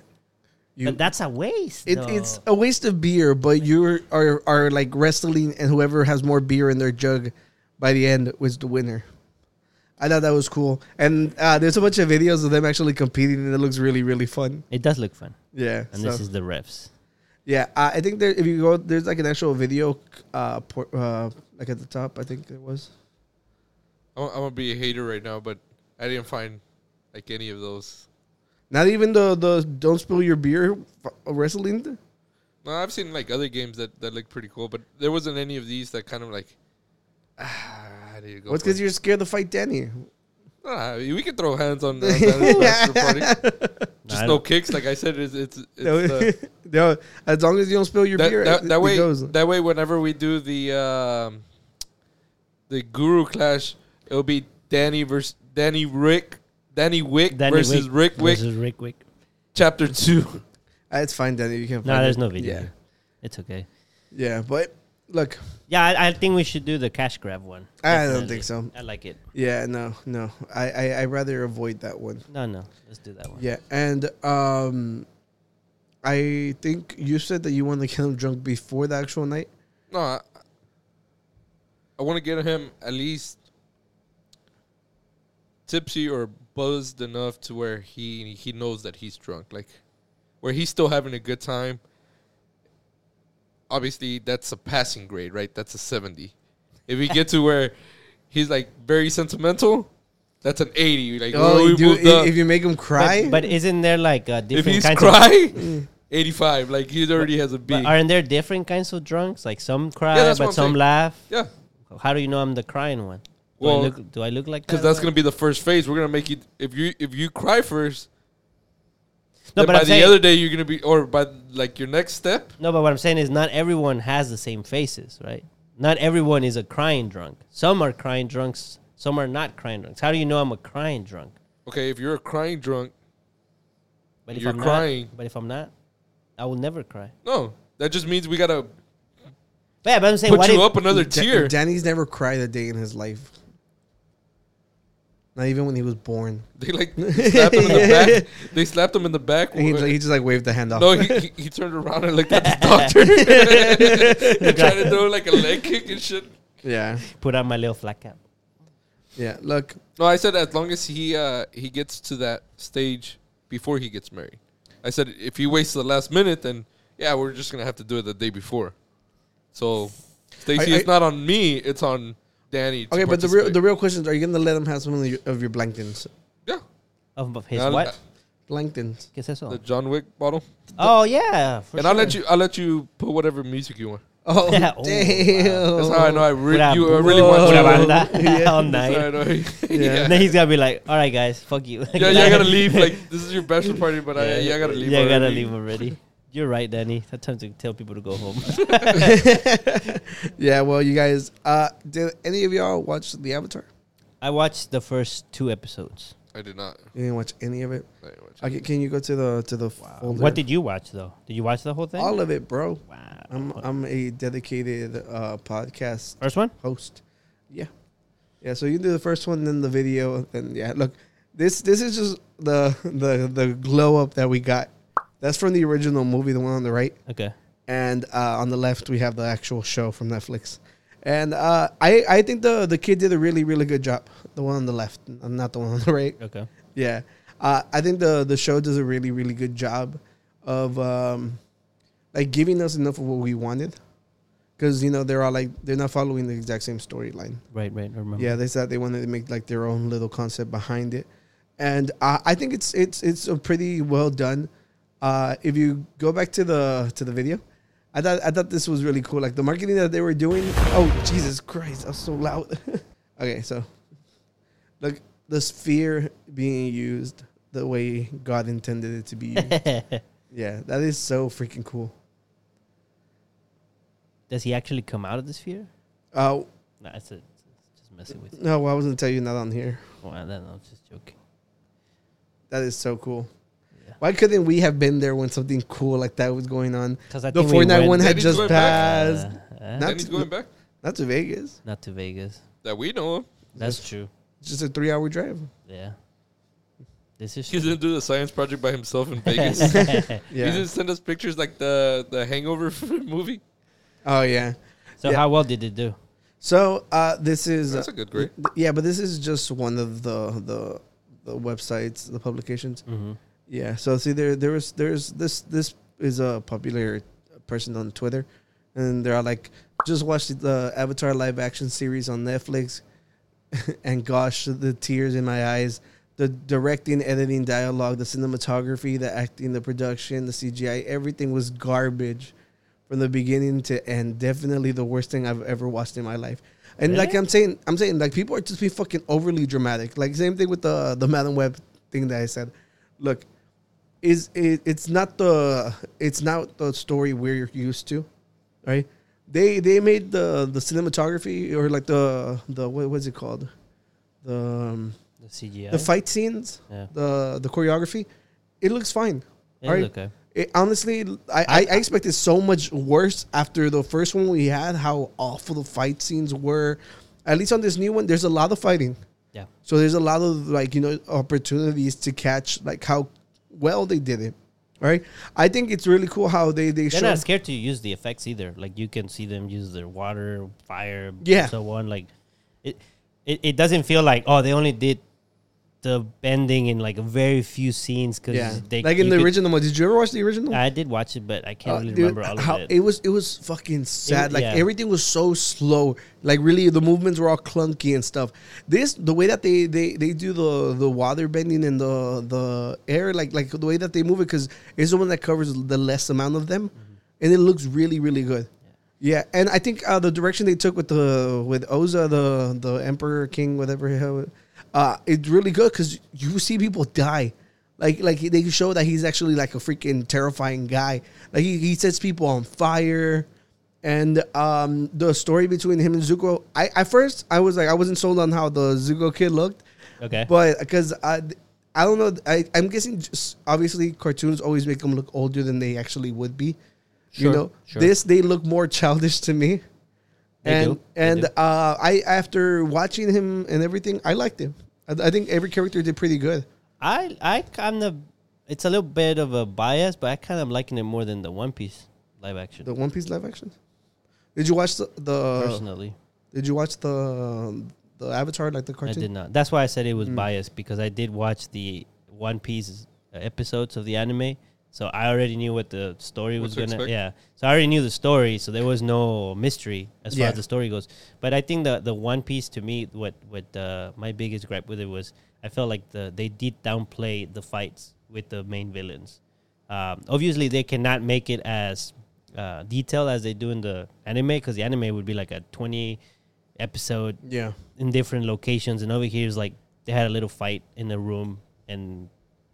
You- but that's a waste. It, it's a waste of beer, but you are are like wrestling, and whoever has more beer in their jug by the end was the winner. I thought that was cool, and uh, there's a bunch of videos of them actually competing, and it looks really really fun. It does look fun. Yeah, And so- this is the refs. yeah. Uh, I think there, if you go, there's like an actual video, uh, por- uh, like at the top. I think it was. I'm, I'm gonna be a hater right now, but I didn't find like any of those. Not even the the don't spill your beer wrestling. No, I've seen like other games that, that look pretty cool, but there wasn't any of these that kind of like. Ah, I need go. What's because you're scared to fight Danny? Nah, we can throw hands on, on that bachelor party. Just I no kicks, like I said. It's it's, it's No, uh, no, as long as you don't spill your that, beer, that, that it way. goes. That way, whenever we do the um, the Guru Clash, it'll be Danny versus Danny Ric, Danny Wick Danny versus Wick Ric Wick, versus Ric Wick. chapter two. Uh, it's fine, Danny. You can. No, find there's it. no video. Yeah, here. It's okay. yeah, but look, Yeah, I, I think we should do the cash grab one. I don't think so. I like it. Yeah, no, no. I I I rather avoid that one. No, no, let's do that one. Yeah, and um, I think you said that you want to kill him drunk before the actual night. No, I, I want to get him at least tipsy or buzzed enough to where he he knows that he's drunk, like where he's still having a good time. Obviously, that's a passing grade, right? That's a seventy. If we get to where he's like very sentimental, that's an eighty. Like Oh, we you do, moved up. if you make him cry, But, but isn't there like uh, if different he's kinds cry, Mm. eighty-five. Like he already has a of? B. But aren't there different kinds of drunks? Like some cry, that's what but some saying. laugh. yeah, How do you know I'm the crying one? Do Well, I look, do I look like that? because that's gonna be the first phase. We're gonna make you if you if you cry first. no, then but by I'm the saying, other day you're gonna be, or by like your next step. no, but what I'm saying is not everyone has the same faces, right? Not everyone is a crying drunk. Some are crying drunks. Some are not crying drunks. How do you know I'm a crying drunk? Okay, if you're a crying drunk, But if You're I'm crying. Not, but if I'm not, I will never cry. no, that just means we gotta But yeah, but I'm saying put what you if, up another Da- tier. Danny's never cried a day in his life. Not even when he was born. They like slapped him in the back. They slapped him in the back. And he, he just like waved the hand off. no, he, he, he turned around and looked at the doctor. and tried to do like a leg kick and shit. yeah, put on my little flat cap. yeah. Look, No, I said as long as he uh, he gets to that stage before he gets married. I said if he waits to the last minute, then yeah, we're just gonna have to do it the day before. So, Stacy, it's not on me; it's on Danny. to okay, but the real the real question is: Are you gonna let him have some of your, of your Blanton's? yeah, Of of his I'll- what? Blanton's. ¿Qué es eso? the John Wick bottle, oh yeah, for and I'll sure. let you I'll let you put whatever music you want. Oh, Yeah, oh, damn! That's how I know I re- Pura- you uh, really want pura to. banda Yeah. all That's how I night. know. Yeah. And then he's gonna be like, "All right, guys, fuck you." yeah, yeah, I gotta leave. Like this is your bachelor party, but I yeah, I gotta leave. Yeah, I gotta already. leave already. You're right, Danny. That time to tell people to go home. yeah, well, you guys, uh, did any of y'all watch the Avatar? I watched the first two episodes. I did not. You didn't watch any of it. I didn't watch it. Okay, can you go to the to the folder? What did you watch though? Did you watch the whole thing? all of it, bro? wow. I'm I'm a dedicated uh, podcast First one. host. Yeah, Yeah, so you do the first one, then the video, and yeah, look, this this is just the the the glow up that we got. That's from the original movie, the one on the right, Okay. and uh, on the left we have the actual show from Netflix. And uh, I I think the the kid did a really really good job. The one on the left, not the one on the right. Okay. Yeah, uh, I think the the show does a really really good job of um, like giving us enough of what we wanted, because you know they're all like they're not following the exact same storyline. Right. Right. I remember. Yeah, they said they wanted to make like their own little concept behind it, and uh, I think it's it's it's a pretty well done. Uh, if you go back to the to the video, I thought I thought this was really cool. Like the marketing that they were doing. Oh Jesus Christ, that was so loud. okay, so look the sphere being used the way God intended it to be used. yeah, that is so freaking cool. Does he actually come out of the sphere? Uh, no, it's, a, it's just messing with you. no, I wasn't tell you not on here. Well, then. I'm just joking. That is so cool. Yeah. Why couldn't we have been there when something cool like that was going on? Because I The think we Fortnite went, one had Then just going back. passed. Uh, uh, Not Then to- going back. Not to Vegas. not to Vegas. That we know of. That's true. It's just a three-hour drive. Yeah. This is He true. didn't do the science project by himself in Vegas. He Yeah. didn't send us pictures like the the Hangover movie. Oh yeah. so Yeah. how well did it do? So uh, this is That's a good grade. yeah, but this is just one of the the the websites, the publications. Mm-hmm. Yeah. So see, there there was there's this this is a popular person on Twitter, and they're all like, just watch the Avatar live action series on Netflix, and gosh, the tears in my eyes. The directing, editing, dialogue, the cinematography, the acting, the production, the CGI, everything was garbage from the beginning to end. Definitely the worst thing I've ever watched in my life. And like I'm saying, I'm saying like people are just being fucking overly dramatic. Like same thing with the the Madame Web thing that I said. Look, is it, it's not the it's not the story we're used to, right? They they made the the cinematography or like the the what was it called, the um, The CGI. the fight scenes, Yeah. the the choreography, it looks fine. Yeah, Alright. okay. It, honestly, I, I, I expected so much worse after the first one we had. How awful the fight scenes were. At least on this new one, there's a lot of fighting. Yeah. So there's a lot of like you know opportunities to catch like how well they did it. Right. I think it's really cool how they they They're show. not scared to use the effects either. Like you can see them use their water, fire, Yeah. so on. Like it, it, it doesn't feel like oh they only did the bending in like a very few scenes because yeah. they like in the could- original one. Did you ever watch the original? I did watch it, but I can't Uh, really dude, remember all how of it. It was it was fucking sad. like yeah. everything was so slow. Like really, the movements were all clunky and stuff. This the way that they they, they do the the water bending and the the air like like the way that they move it because it's the one that covers the less amount of them, Mm-hmm. and it looks really really good. Yeah, and I think uh, the direction they took with the with Ozai, the the Emperor King, whatever, hell, uh, it's really good because you see people die. Like like they show that he's actually like a freaking terrifying guy. Like he, he sets people on fire, and um, the story between him and Zuko. I at first I was like I wasn't sold on how the Zuko kid looked, okay, but because I I don't know I I'm guessing just obviously cartoons always make them look older than they actually would be. Sure, you know sure. this they look more childish to me. They and do, and uh, I after watching him and everything, I liked him. I, I think every character did pretty good. I I kind of it's a little bit of a bias, but I kind of liking it more than the One Piece live action. The One Piece live action. Did you watch the, the personally, Did you watch the the Avatar like the cartoon? I did not. That's why I said it was Mm. biased because I did watch the One Piece episodes of the anime, so I already knew what the story What was gonna. expect. Yeah, so I already knew the story, so there was no mystery as far as the story goes. But I think the the One Piece to me, what what uh, my biggest gripe with it was, I felt like the they did downplay the fights with the main villains. Um, obviously, they cannot make it as uh, detailed as they do in the anime because the anime would be like a twenty episode Yeah. in different locations, and over here is like they had a little fight in the room, and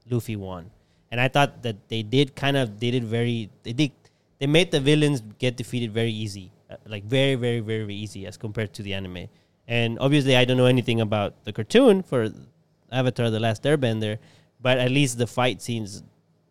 Luffy won. And I thought that they did kind of did it very they did they made the villains get defeated very easy, uh, like very very very very easy as compared to the anime. And obviously, I don't know anything about the cartoon for Avatar: The Last Airbender, but at least the fight scenes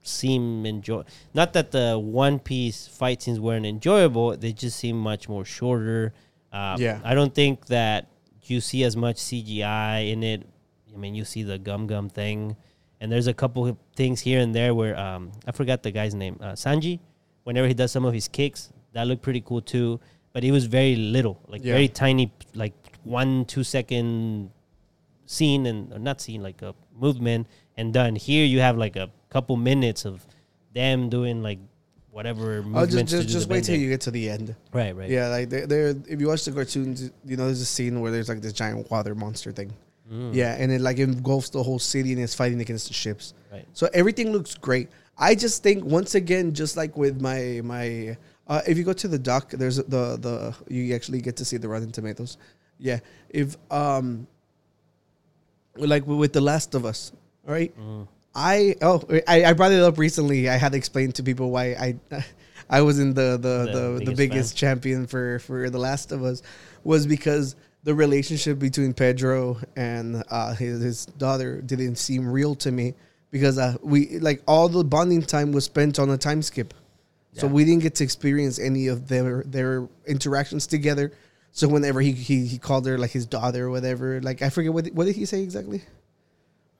seem enjoy. Not that the One Piece fight scenes weren't enjoyable; they just seem much more shorter. Um, Yeah. I don't think that you see as much CGI in it. I mean, you see the gum gum thing, and there's a couple of things here and there where um, I forgot the guy's name, uh, Sanji. Whenever he does some of his kicks, that looked pretty cool too. But it was very little, like Yeah. very tiny, like one two second scene and or not scene, like a movement and done. Here you have like a couple minutes of them doing like whatever Oh, movements. just to just, just wait till you get to the end. right, right. Yeah, like there. If you watch the cartoons, you know there's a scene where there's like this giant water monster thing. Mm. Yeah, and it like engulfs the whole city and it's fighting against the ships. Right. So everything looks great. I just think once again, just like with my my, uh, if you go to the doc, there's the the you actually get to see the Rotten Tomatoes. Yeah, if um, like with the Last of Us, all right. Mm. I oh I, I brought it up recently. I had to explain to people why I I wasn't the the The the, the biggest biggest, champion for for The Last of Us was because the relationship between Pedro and uh, his his daughter didn't seem real to me because uh, we like all the bonding time was spent on a time skip, so we didn't get to experience any of their their interactions together. So whenever he, he he called her like his daughter or whatever, like I forget what what did he say exactly.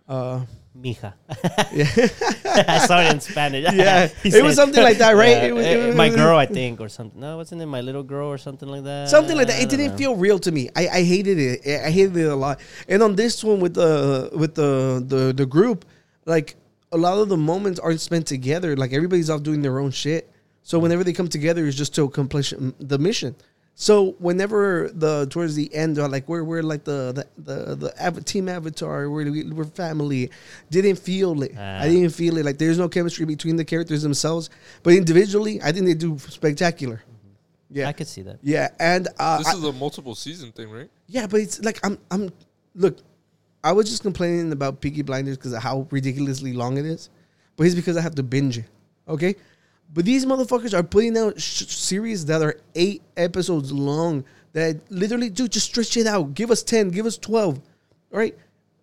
Uh, Mija. I saw it in Spanish. Yeah, it was something like that, right? Yeah, It was- it was- my girl, I think, or something. No, wasn't it my little girl or something like that? something like that. It didn't know. feel real to me. I, I hated it. I I hated it a lot. And on this one with the with the the the group, like a lot of the moments aren't spent together. Like everybody's off doing their own shit. So whenever they come together, it's just to accomplish mm, the mission. So whenever the towards the end, they're like we're we're like the the the, the av- team avatar. We're we- we're family. Didn't feel it. Ah. I didn't feel it. Like there's no chemistry between the characters themselves. But individually, I think they do spectacular. Yeah, I could see that. yeah, and uh, This is a multiple season thing, right? yeah, but it's like I'm I'm look, I was just complaining about Peaky Blinders because of how ridiculously long it is, but it's because I have to binge it. Okay, but these motherfuckers are putting out sh- series that are eight episodes long. That literally, dude, just stretch it out. Give us ten. Give us twelve. All right,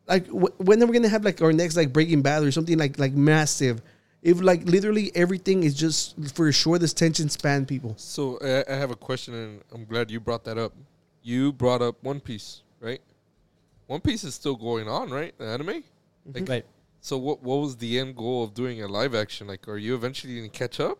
like wh- when are we gonna have like our next like Breaking Bad or something like like massive? If like literally everything is just for sure this tension span, people. So I, I have a question, and I'm glad you brought that up. You brought up One Piece, right? One Piece is still going on, right? The anime. Like, Right. So what? What was the end goal of doing a live action? Like, are you eventually gonna catch up?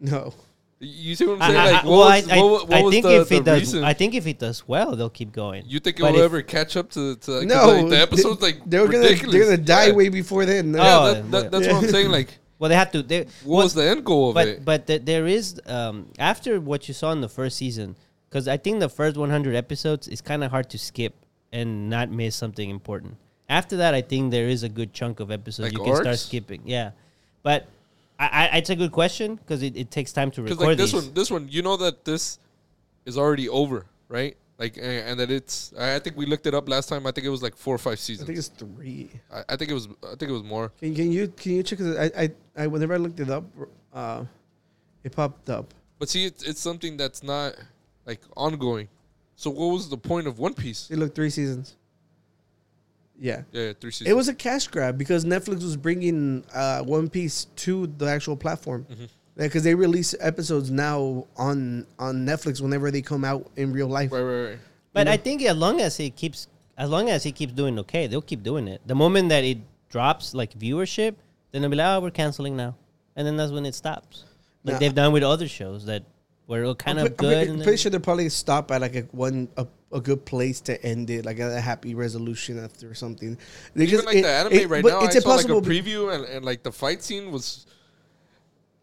No. You see what I'm saying? I- like, I- what well, I, was, I, what, what I was think the, if the it does, reason? I think if it does well, they'll keep going. you think it but will ever catch up to, to 'cause, No, like, the episodes like they, are gonna ridiculous. they're gonna die yeah. way before then. Yeah, Oh, that, that, yeah. that's what I'm saying. Like, Well, they have to. They, what well, was the end goal of but it? but th- there is um, after what you saw in the first season, because I think the first 100 episodes is kind of hard to skip and not miss something important. After that, I think there is a good chunk of episodes Like you can start skipping. Yeah, but I, I, it's a good question because it, it takes time to record like this these. one, this one, you know that this is already over, right? Like, and, and that it's. I I think we looked it up last time. I think it was like four or five seasons. I think it's three. I, I think it was. I think it was more. Can, can you can you check? it? I, I I whenever I looked it up, uh, it popped up. But see, it's it's something that's not like ongoing. So what was the point of One Piece? It looked three seasons. Yeah, Yeah, three seasons. it was a cash grab because Netflix was bringing uh, One Piece to the actual platform. Because they release episodes now on on Netflix whenever they come out in real life. right, right, right. But know? I think as long as he keeps, as long as he keeps doing okay, they'll keep doing it. The moment that it drops like viewership, then they'll be like, "Oh, we're canceling now," and then that's when it stops. Like Nah. they've done with other shows that were kind I'm of pre- I'm good. pre- and pretty sure they'll probably stop at like a one a, a good place to end it, like a, happy resolution after something. They Even like the anime right but now, I it's saw like a impossible. preview and, and like the fight scene was.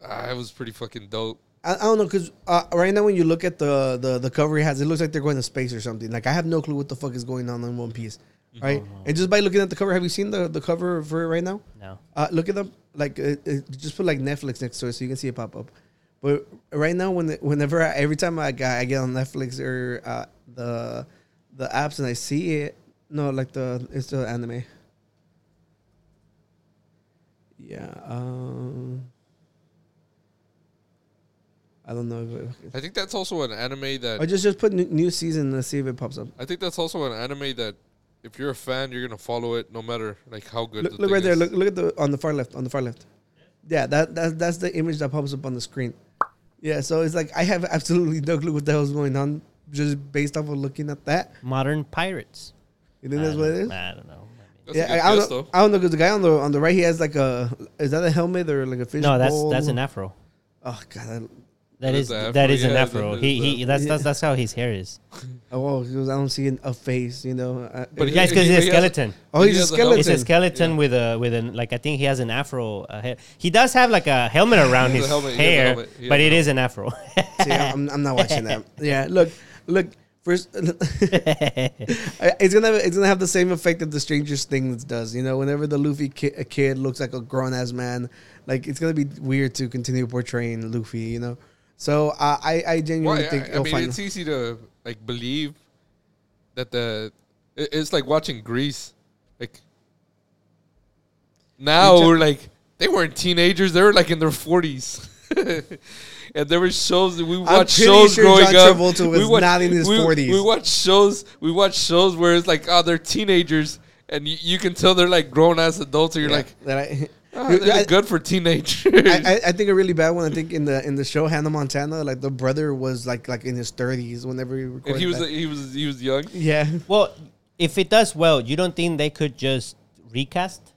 Uh, it was pretty fucking dope. I, I don't know because uh, right now when you look at the, the the cover it has, it looks like they're going to space or something. Like I have no clue what the fuck is going on in One Piece, right? And just by looking at the cover, have you seen the, the cover for it right now? no. Uh, look at them. Like uh, uh, just put like Netflix next to it so you can see it pop up. But right now, when whenever I, every time I, got, I get on Netflix or uh, the the apps and I see it, no, like the it's the anime. Yeah. Um, I don't know. If I think that's also an anime that I just just put new, new season and see if it pops up. I think that's also an anime that if you're a fan, you're gonna follow it no matter like how good. Look, the look right there. Look, look at the on the far left. On the far left. Yeah, that that's that's the image that pops up on the screen. Yeah, so it's like I have absolutely no clue what the hell's going on. Just based off of looking at that. Modern pirates. You think I that's what it don't- I don't know. That's yeah, a good I, I guess, don't know. I don't know because the guy on the on the right he has like a is that a helmet or like a fish? No, that's bowl? that's an afro. Oh god, I, That That is is the that an afro. that He is he the- that's that's that's how his hair is. oh well, because I don't see an, a face. You know. But Yeah, it's because he's a he has- skeleton. oh, he's he a skeleton. helmet. It's a skeleton with a with an like I think he has an afro uh, hair. He does have like a helmet around his a helmet, he a hair, helmet, he but has it a is an afro. See, I'm, I'm not watching that. Yeah, look, look. First, it's gonna it's gonna have the same effect that the Stranger Things does. You know, whenever the Luffy ki- a kid looks like a grown ass man, like it's gonna be weird to continue portraying Luffy. You know, so uh, I I genuinely Well, think I, I mean, find. it's easy to like believe that the it's like watching Grease. Like now we're like they weren't teenagers; they were like in their forties. and there were shows that we watched shows sure growing John up. Travolta was we watched, not in his we, 40s. We watched shows. We watched shows where it's like, oh, they're teenagers, and you, you can tell they're like grown ass adults. And you're Yeah, like, that I, oh, they I- good for teenagers. I, I, I think a really bad one. I think in the in the show Hannah Montana, like the brother was like like in his thirties whenever he recorded. and he was that. he was he was young. yeah. well, if it does well, you don't think they could just recast?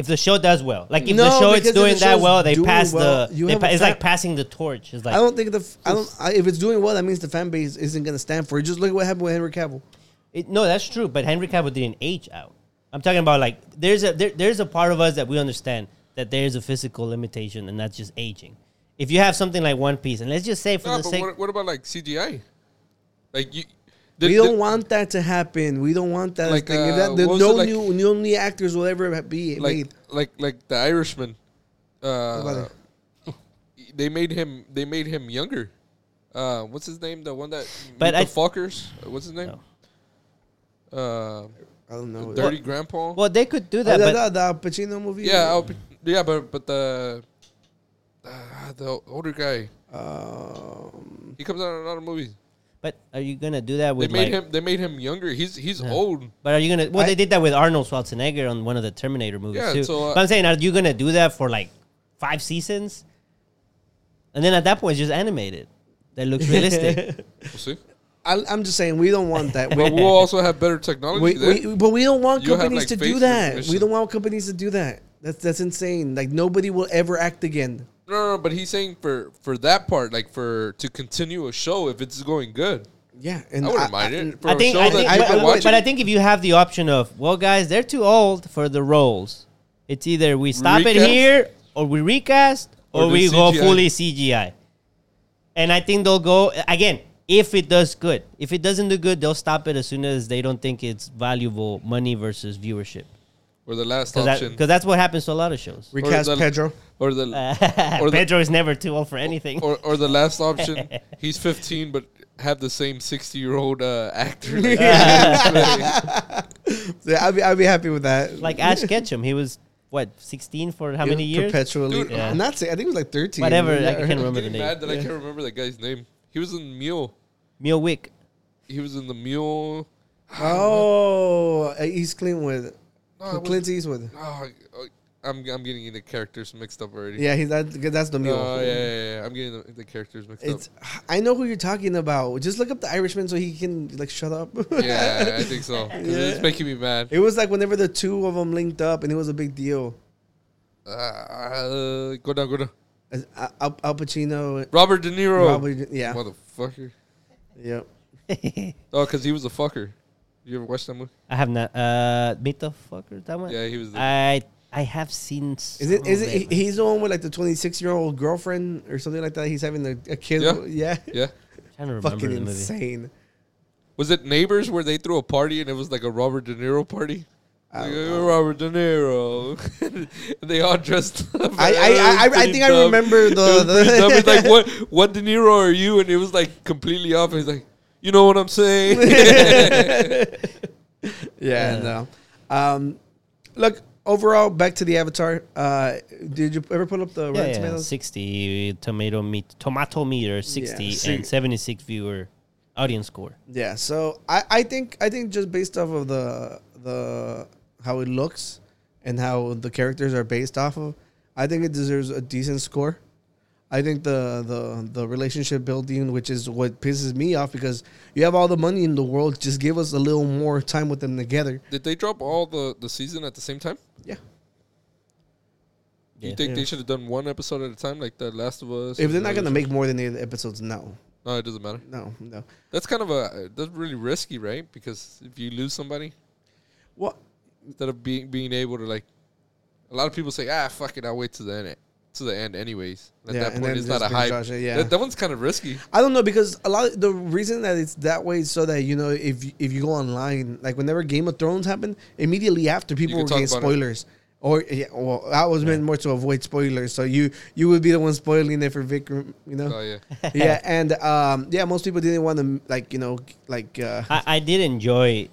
If the show does well, like if No, the show is doing that well, they doing pass well, the. you they have pa- a it's like passing the torch. It's like I don't think the f- I don't I, if it's doing well, that means the fan base isn't gonna stand for it. Just look at what happened with Henry Cavill. It, no, that's true. But Henry Cavill didn't age out. I'm talking about like there's a there, there's a part of us that we understand that there's a physical limitation, and that's just aging. If you have something like One Piece, and let's just say for No, the but sake, what, what about like CGI? Like you, the- we don't want that to happen. We don't want that Like, thing. Uh, that, the, what no like- new no new actors will ever be like made. like like the Irishman. Uh, they made him they made him younger. Uh, what's his name? The one that But but I- the Fockers. What's his name? Uh, I don't know. Dirty Grandpa. well, they could do Oh, that, the, but the, the Pacino movie. yeah, I'll yeah, but but the uh, the older guy Um, he comes out in a lot of movies. But are you gonna do that with? They with made like? him they made him younger. He's he's Yeah. old. But are you gonna? Well, I- they did that with Arnold Schwarzenegger on one of the Terminator movies Yeah, too. so, uh, but I'm saying, are you gonna do that for like five seasons? And then at that point, it's just animated. That looks realistic. We'll see. I, I'm just saying we don't want that. But we'll also have better technology. We, then. we, but we don't want You'll have, companies like, to do that. recognition. We don't want companies to do that. That's that's insane. Like nobody will ever act again. No, no, no, but he's saying for for that part, like for to continue a show if it's going good. Yeah, and I wouldn't mind it. For I a think, show I that think, but, watch but I think if you have the option of, well, guys, they're too old for the roles. It's either we stop it here, or we recast, or, Or we go CGI. fully CGI. And I think they'll go again if it does good. If it doesn't do good, they'll stop it as soon as they don't think it's valuable money versus viewership. Or the last Because option, Because that's what happens to a lot of shows. recast the- Pedro. or the Or the- Pedro is never too old for anything. or or the last option, he's 15 but have the same 60 year old uh, actor. Like, Yeah, I'd be I'd be happy with that. like Ash Ketchum, he was what 16 for how Yeah, many years? Perpetually. Dude, Yeah. I'm not saying. I think it was like 13. Whatever, Yeah. I can't I'm remember the getting name. mad that I can't remember that guy's name. He was in Mule. Mule Wick. He was in the Mule. Oh, uh, East Clint with No, Clint Eastwood. Oh, I'm I'm getting the characters mixed up already. Yeah, he's that. That's the mule. Oh yeah, yeah, yeah. I'm getting the, the characters mixed up. It's. I know who you're talking about. Just look up the Irishman so he can like shut up. up. Yeah, I think so. 'Cause It's making me mad. It was like whenever the two of them linked up, and it was a big deal. Uh, go down, go down. Al, Al Al Pacino. Robert De Niro. Robert, yeah, Motherfucker. yep. Oh, because he was a fucker. You ever watched that movie? I have not. Uh, meet the fucker. That one. Yeah, he was. The, I I have seen. Is it? Is it? of He's the one with like the 26 year old girlfriend or something like that. He's having a, a kid. Yeah. Yeah. yeah. I'm trying to remember Fucking the movie. insane. Was it Neighbors where they threw a party and it was like a Robert De Niro party? Like, "Oh. Robert De Niro. and they all dressed up. I- I- I- I pretty think I remember the- It was the- It's like, what, what De Niro are you? And it was like completely off. He's like, you know what I'm saying? Yeah, Yeah. no. Um, look, overall, back to the Avatar. Uh, did you ever pull up the Yeah, Rotten yeah, Tomatoes? sixty tomato meat, tomato meter, sixty, see- and seventy-six viewer audience score. Yeah, so I, I think I think just based off of the the how it looks and how the characters are based off of, I think it deserves a decent score. I think the the the relationship building, which is what pisses me off, because you have all the money in the world, just give us a little more time with them together. Did they drop all the the season at the same time? Yeah. Do you Yeah. think Yeah. they should have done one episode at a time, like The Last of Us? If they're not gonna make more than eight episodes, no, no, it doesn't matter. no, no. That's kind of a that's really risky, right? Because if you lose somebody, Well, instead of being being able to like, a lot of people say, ah, fuck it, I'll wait till the end, to the end, anyways. At Yeah, that and point, then it's not a bring hype. Josh yeah. That, that one's kind of risky. I don't know because a lot of the reason that it's that way is so that you know if you- if you go online, like whenever Game of Thrones happened, immediately after people were talk getting about it. spoilers. Or yeah, well, I was meant more to avoid spoilers, so you you would be the one spoiling it for Vikram, you know. Oh yeah, yeah, and um, yeah, most people didn't want to like you know like uh, I, I did enjoy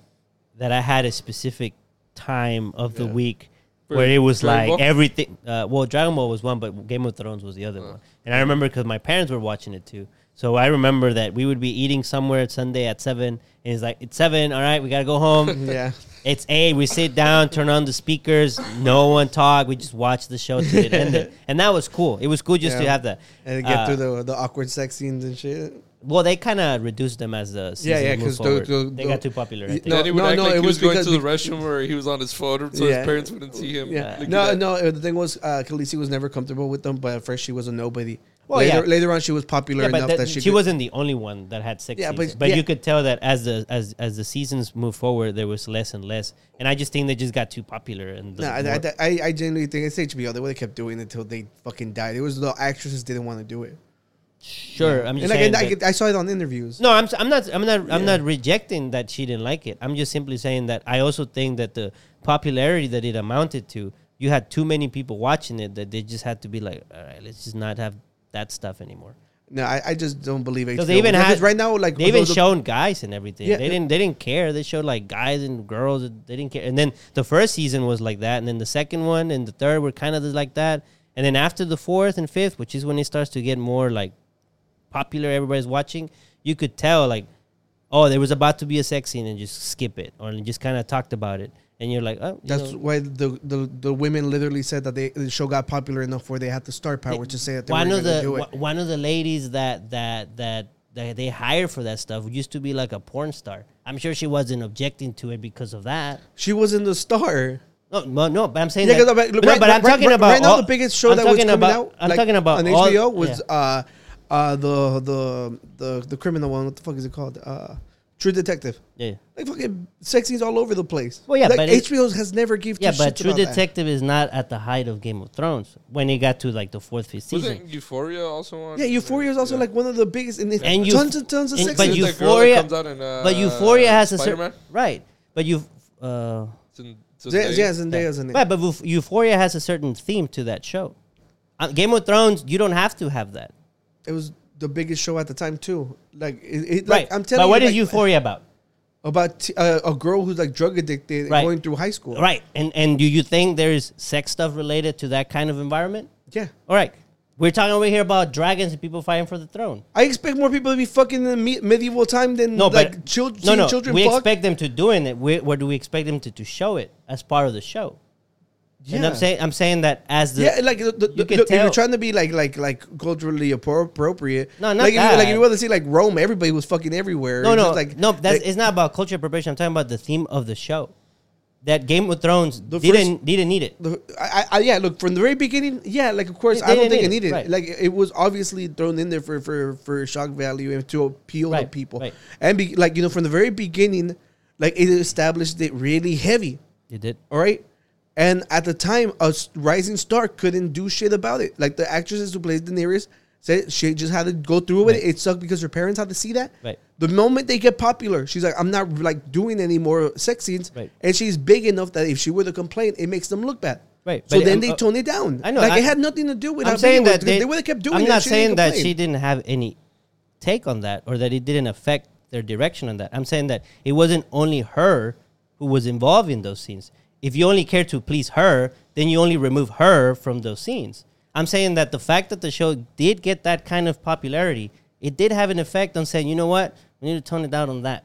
that I had a specific time of the week For where it was Dragon like Ball? everything. Uh, well, Dragon Ball was one, but Game of Thrones was the other Uh. one. And I remember because my parents were watching it too. So I remember that we would be eating somewhere at Sunday at seven, and it's like it's seven. All right, we gotta go home. yeah. it's eight. We sit down, turn on the speakers. No one talk. We just watch the show till it ended, and that was cool. It was cool just to Yeah. have that. and get Uh, through the the awkward sex scenes and shit. Well, they kind of reduced them as the season Yeah, yeah, moved 'cause the- forward. they got too popular. I y- think. No, then he would no, act no, like it he was was going to the restroom where he was on his phone, so Yeah. his parents wouldn't see him. Yeah, looking no, at- no. uh, The thing was, uh, Khaleesi was never comfortable with them, but at first she was a nobody. Well, later, yeah. later on, she was popular yeah, but enough that, that she, she, wasn't the only one that had sex Yeah, scenes. but- But, yeah. you could tell that as the as as the seasons moved forward, there was less and less. And I just think they just got too popular. And No, I, I, I, I genuinely think it's HBO. They would have kept doing it until they fucking died. It was the actresses didn't want to do it. Sure, I'm And just like, saying. I, that- I, I saw it on interviews. No, I'm, I'm not. I'm not. I'm Yeah. not rejecting that she didn't like it. I'm just simply saying that I also think that the popularity that it amounted to, you had too many people watching it that they just had to be like, all right, let's just not have that stuff anymore. No, I, I just don't believe HBO. Because they even had right now, like they even shown guys and everything. Yeah. They didn't. They didn't care. They showed like guys and girls. They didn't care. And then the first season was like that, and then the second one and the third were kind of like that. And then after the fourth and fifth, which is when it starts to get more like popular, everybody's watching. You could tell like, oh, there was about to be a sex scene, and just skip it, or just kind of talked about it, and you're like, oh, you That's know, why the, the the women literally said that they the show got popular enough where they had the star power to say that they one were of the do it. one- one of the ladies that that that that they hired for that stuff used to be like a porn star. I'm sure she wasn't objecting to it because of that. She wasn't the star. No, no, no, but I'm saying Yeah, that. because no, right, but I'm right- talking right- about right now all- the biggest show I'm that was talking coming about, out. I'm like, talking about on all- HBO was yeah. uh the the the the criminal one. What the fuck is it called? Uh, True Detective. yeah. Like fucking sex scenes all over the place. Well, yeah, like but it- HBO has never given. Yeah, but True. Detective is not at the height of Game of Thrones when it got to like the fourth, fifth season. Wasn't Euphoria also on? Yeah, Euphoria is also Yeah. like one of the biggest, and, And you- tons and tons of and- sex but Isn't scenes. you- that girl that Euphoria- comes out in, uh, but Euphoria has a certain Spider-Man? right. But you, uh, Zend- Yeah, Zendaya? yeah, Zendaya's in it. right. But Euph- Euphoria has a certain theme to that show. Uh, Game of Thrones, you don't have to have that. It was the biggest show at the time too. Like, it, it, Right. like I'm telling but you, what is like, Euphoria about? about t- uh, a girl who's like drug addicted Right. going through high school. Right. And and do you think there's sex stuff related to that kind of environment? Yeah. All right. We're talking over here about dragons and people fighting for the throne. I expect more people to be fucking in the me- medieval time than No, like but chil- no, no. children we fuck. expect them to doing it. Where, where do we expect them to, to show it as part of the show? And I'm saying I'm saying that as the yeah, like the, the, you the, you're trying to be like like like culturally appropriate. No, not like If, that. like if you want to see like Rome, everybody was fucking everywhere. no no like no that's like, it's not about culture appropriation. I'm talking about the theme of the show. That Game of Thrones The didn't didn't need it. the, I, I, yeah, look from the very beginning. Yeah, like of course They I don't think it need it, needed. right. Like it was obviously thrown in there for for for shock value and to appeal to people. right. And be, like you know from the very beginning, like it established it really heavy. It did. All right. And at the time, a rising star couldn't do shit about it. Like the actresses who plays Daenerys said, she just had to go through with it. It sucked because her parents had to see that. Right. The moment they get popular, she's like, I'm not like doing any more sex scenes. Right. And she's big enough that if she were to complain, it makes them look bad. Right, So then um, they uh, tone it down. I know, Like I- it had nothing to do with. I'm saying big it was, that they, they would have kept doing I'm not saying that she didn't have any take on that or that it didn't affect their direction on that. I'm saying that it wasn't only her who was involved in those scenes. If you only care to please her, then you only remove her from those scenes. I'm saying that the fact that the show did get that kind of popularity, it did have an effect on saying, you know what, we need to tone it down on that.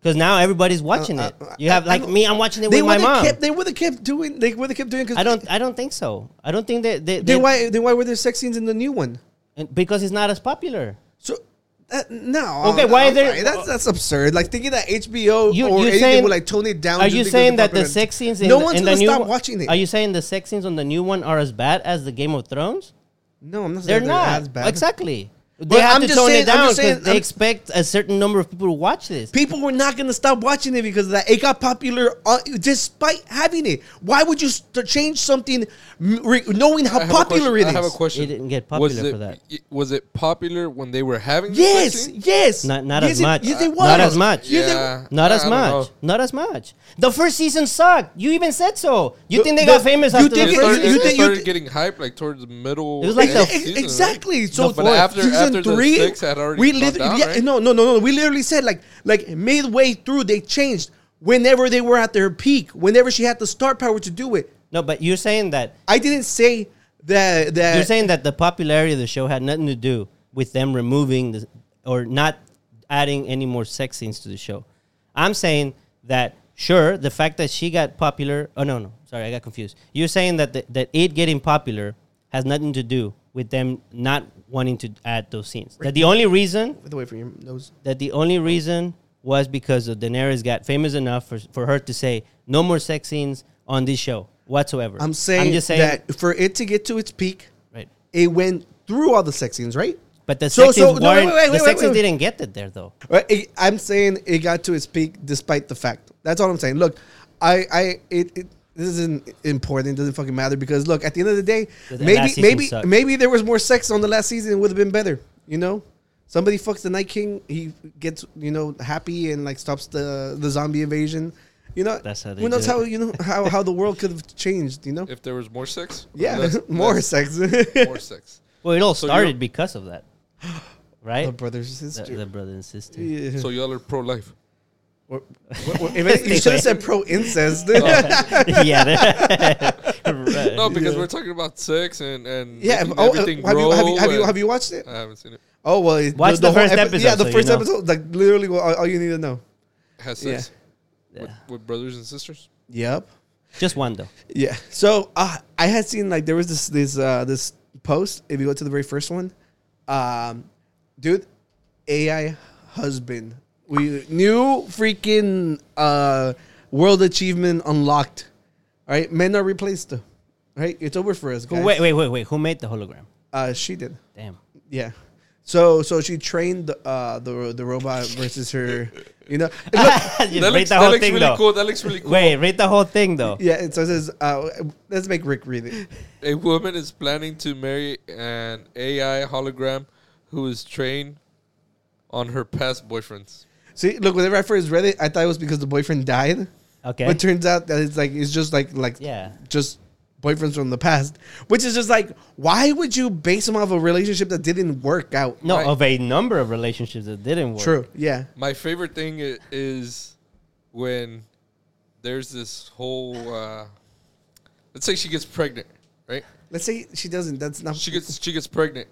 Because now everybody's watching Uh, it. uh, You have like me, I'm watching it with my mom. kept. They would have kept doing. They would have kept doing. Cause I don't. I don't think so. I don't think that they, they, Then why? Then why were there sex scenes in the new one? And because it's not as popular. So uh, no. Okay, uh, why uh, are there- That's that's absurd. Like thinking that HBO You- or anything saying- would like tone it down. Are you saying that the sex scenes in, no the- one's in gonna new stop one- watching it? Are you saying the sex scenes on the new one are as bad as the Game of Thrones? no, I'm not They're saying not. as bad. Exactly. They But have I'm to just tone saying- it down saying- because they I'm- expect a certain number of people to watch this. People were not gonna stop watching it because of that. It got popular uh, despite having it. Why would you st- change something re- knowing how I have a popular it is? I have a question. It didn't get was popular it, for that. y- Was it popular when they were having? the Yes, sex yes. Not- not yes, as it- much. Yes, it was. Not as much. Yeah. Not I- as I much. know. Not as much. The first season sucked. You even said so. You The- think they the- got famous you after think the It it- first started, you season? it think- you started getting hype like towards the middle. It was like the- of Ex- season, right? exactly. So but for after- season after the three, six had already we literally down, yeah, right? no no no no we literally said like like midway through they changed whenever they were at their peak whenever she had the star power to do it. No, but you're saying that I didn't say that that you're saying that the popularity of the show had nothing to do with them removing the or not adding any more sex scenes to the show. I'm saying that sure, the fact that she got popular. Oh no, no, sorry, I got confused. You're saying that the, that it getting popular has nothing to do with them not wanting to add those scenes. That the only reason the way, for your nose. that the only reason was because of Daenerys got famous enough for, for her to say no more sex scenes on this show whatsoever. I'm saying, just saying that for it to get to its peak, right. it went through all the sex scenes, right? But the So- sex so- scenes no, wait, weren't- wait, the sex scenes didn't get it there though. It- I'm saying it got to its peak despite the fact. That's all I'm saying. Look, I, I, it, it this isn't important. It doesn't fucking matter because look, at the end of the day, The- the maybe, season maybe, sucked. maybe there was more sex on the last season. It would have been better. You know, somebody fucks the Night King. He gets you know happy and like stops the the zombie invasion. You know, That's how they who knows do it. how you know how how the world could have changed. You know, If there was more sex, yeah, less- more less- sex. more sex. Well, it all So you started don't- because of that, right? the brothers and The, sisters. the brother and sister. Yeah. So y'all are pro life. Or- or- or- if you should have said pro incest. yeah. right. No, because Yeah. we're talking about sex and and Yeah. making Oh, uh, everything have you have you grow have you have you watched it? I haven't seen it. Oh well, it- Watch the whole first epi- episode Yeah, the so you first know. episode, like literally all, all you need to know. It has Yeah. with, with brothers and sisters. Yep. Just one though. Yeah. So uh, I had seen like there was this this uh, this post. If you go to the very first one, um, dude, AI husband, we new freaking uh, world achievement unlocked. All right, men are replaced. All right, it's over for us, guys. Wait, wait, wait, wait. Who made the hologram? Uh, she did. Damn. Yeah. So so she trained the uh, the the robot versus her. You know. Look, Just That rate looks, the that whole looks thing really though. cool. That looks really cool. Wait, read the whole thing though. yeah. It so it says. Uh, let's make Ric read it. A woman is planning to marry an AI hologram who is trained on her past boyfriends. See, look, whenever I first read it, I thought it was because the boyfriend died. Okay. But it turns out that it's like it's just like like yeah. just boyfriends from the past, which is just like why would you base them off a relationship that didn't work out? No, Right. of a number of relationships that didn't work. True. Yeah. My favorite thing i- is when there's this whole. Uh, let's say she gets pregnant, right? Let's say she doesn't. That's not. She gets she gets pregnant.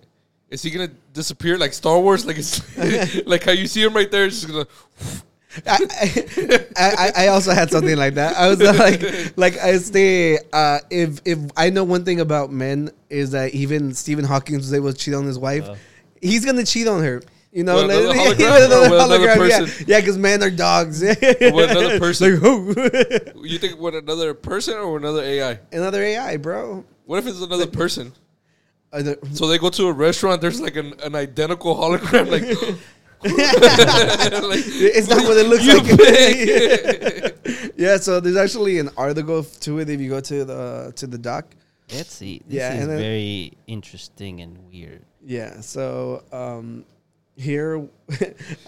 Is he gonna disappear like Star Wars? Like it's like how you see him right there. It's just gonna. I, I, I- I also had something like that. I was like, like I say, uh, if if I know one thing about men is that even Stephen Hawking was able to cheat on his wife, Uh. he's gonna cheat on her. You know, With another hologram with another hologram, yeah. person? Yeah, because men are dogs. with another person? Like, who? You think with another person or another AI? another AI, bro. What if it's another person? Other- So they go to a restaurant. There's like an, an identical hologram. Like, like it's not what it looks like. yeah, so there's actually an article to it if you go to the to the doc. Let's see. This Yeah, is then- very interesting and weird. Yeah, so um, here,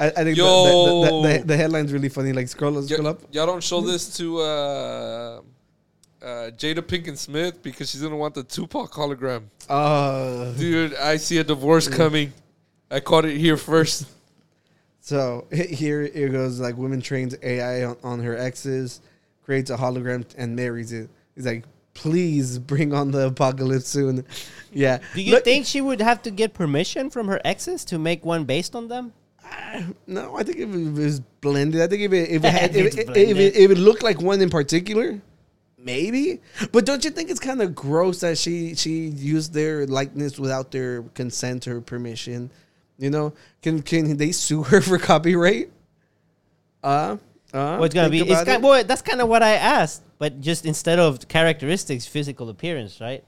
I, I think the, Yo. the, the, the, the headline's really funny. Like scroll, scroll Y- up. y'all don't show this to uh, uh, Jada Pinkett Smith because she's gonna want the Tupac hologram. Uh, Dude, I see a divorce coming. I caught it here first. so here it goes. Like woman trains AI on, on her exes, creates a hologram and marries it. He's like, please bring on the apocalypse soon. Yeah. Do you Look- think she would have to get permission from her exes to make one based on them? No, I think if it was blended, I think if it if it had, if, it, if, it, if it looked like one in particular, maybe. But don't you think it's kind of gross that she she used their likeness without their consent or permission? You know, can can they sue her for copyright? Uh, uh What's gonna be? It's kind, it. well, that's kind of what I asked, but just instead of characteristics, physical appearance, right?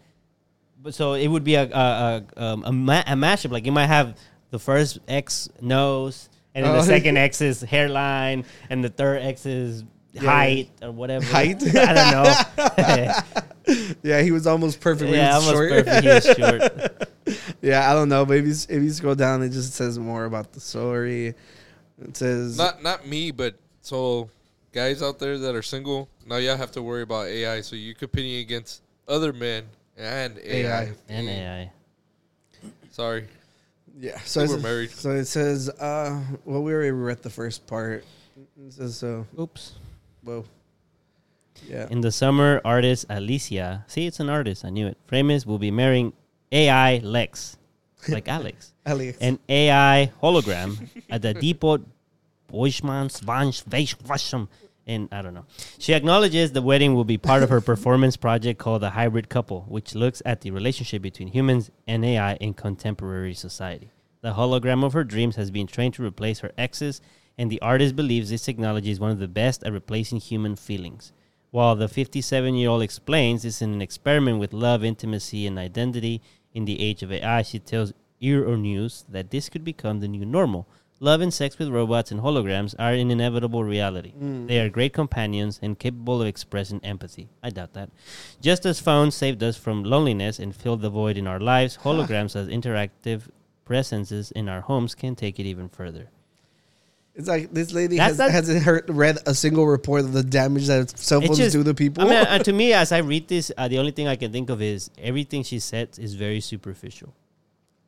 But so it would be a a a, um, a, ma- a mashup. Like you might have the first X nose, and then Oh. the second X is hairline, and the third X is height or whatever. Height? I don't know. yeah, he was almost perfect. yeah, almost short. perfect. He was short. yeah, I don't know, but if you, if you scroll down, it just says more about the story. It says Not not me, but so guys out there that are single, now y'all have to worry about AI. So you're competing against other men and AI. AI. And AI. Sorry. Yeah, so They it were says- married. So it says, uh, well, we already read the first part. It says so. Oops. Whoa. Yeah. In the summer, artist Alicia, see, it's an artist, I knew it. Framis will be marrying AI Lex, like Alex, Alex. an AI hologram at the Depot Schweischwashem. And I don't know. She acknowledges the wedding will be part of her performance project called The Hybrid Couple, which looks at the relationship between humans and AI in contemporary society. The hologram of her dreams has been trained to replace her exes, and the artist believes this technology is one of the best at replacing human feelings. While the 57 year old explains this is an experiment with love, intimacy, and identity in the age of AI, she tells Euronews that this could become the new normal. Love and sex with robots and holograms are an inevitable reality. Mm. They are great companions and capable of expressing empathy. I doubt that. Just as phones saved us from loneliness and filled the void in our lives, holograms as interactive presences in our homes can take it even further. It's like this lady That's has, not- hasn't heard, read a single report of the damage that cell It's phones just- do to people. I mean, uh, to me, as I read this, uh, the only thing I can think of is everything she said is very superficial.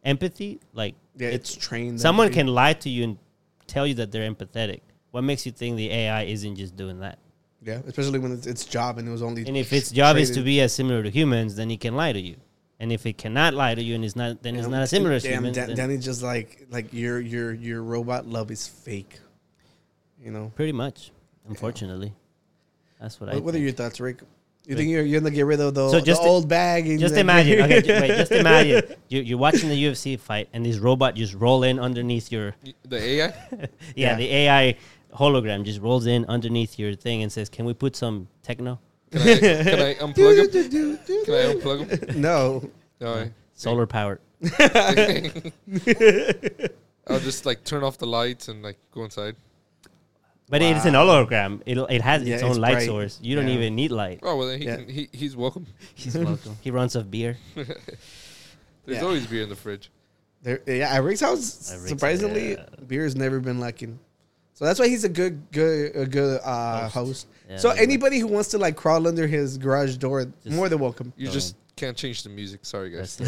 Empathy, like yeah, it's trained. someone can lie to you and tell you that they're empathetic. What makes you think the AI isn't just doing that? Yeah, especially when it's its job and it was only. And if its job is to traded- be as similar to humans, then it can lie to you. And if it cannot lie to you and it's not, then it's not a similar to Damn, humans. Dan- then Danny's just like like your your your robot love is fake. You know. pretty much, unfortunately, that's what I. What, what are your thoughts, Ric? You Ric. think you're, you're gonna get rid of the, So just the old bag? And Just imagine. Okay, ju- wait. Just imagine. You, you're watching the UFC fight, and this robot just roll in underneath your The AI? yeah, Yeah. the AI hologram just rolls in underneath your thing and says, "Can we put some techno, Can I, can I unplug him? Can I unplug him? no. All right. solar powered?" I'll just like turn off the lights and like go inside. But it's an hologram. It it has Yeah, its own it's light bright. source. You don't Yeah. even need light. Oh well, then he Yeah. can, he he's welcome. He's welcome. He runs off beer. There's Yeah. always beer in the fridge. There, yeah, at Ric's house, At Ric's, surprisingly, yeah. beer has never been lacking. So that's why he's a good, good, a good uh, Host. Host. Yeah, so anybody who wants to like crawl under his garage door, Just- more than welcome. You just can't change the music. Sorry, guys.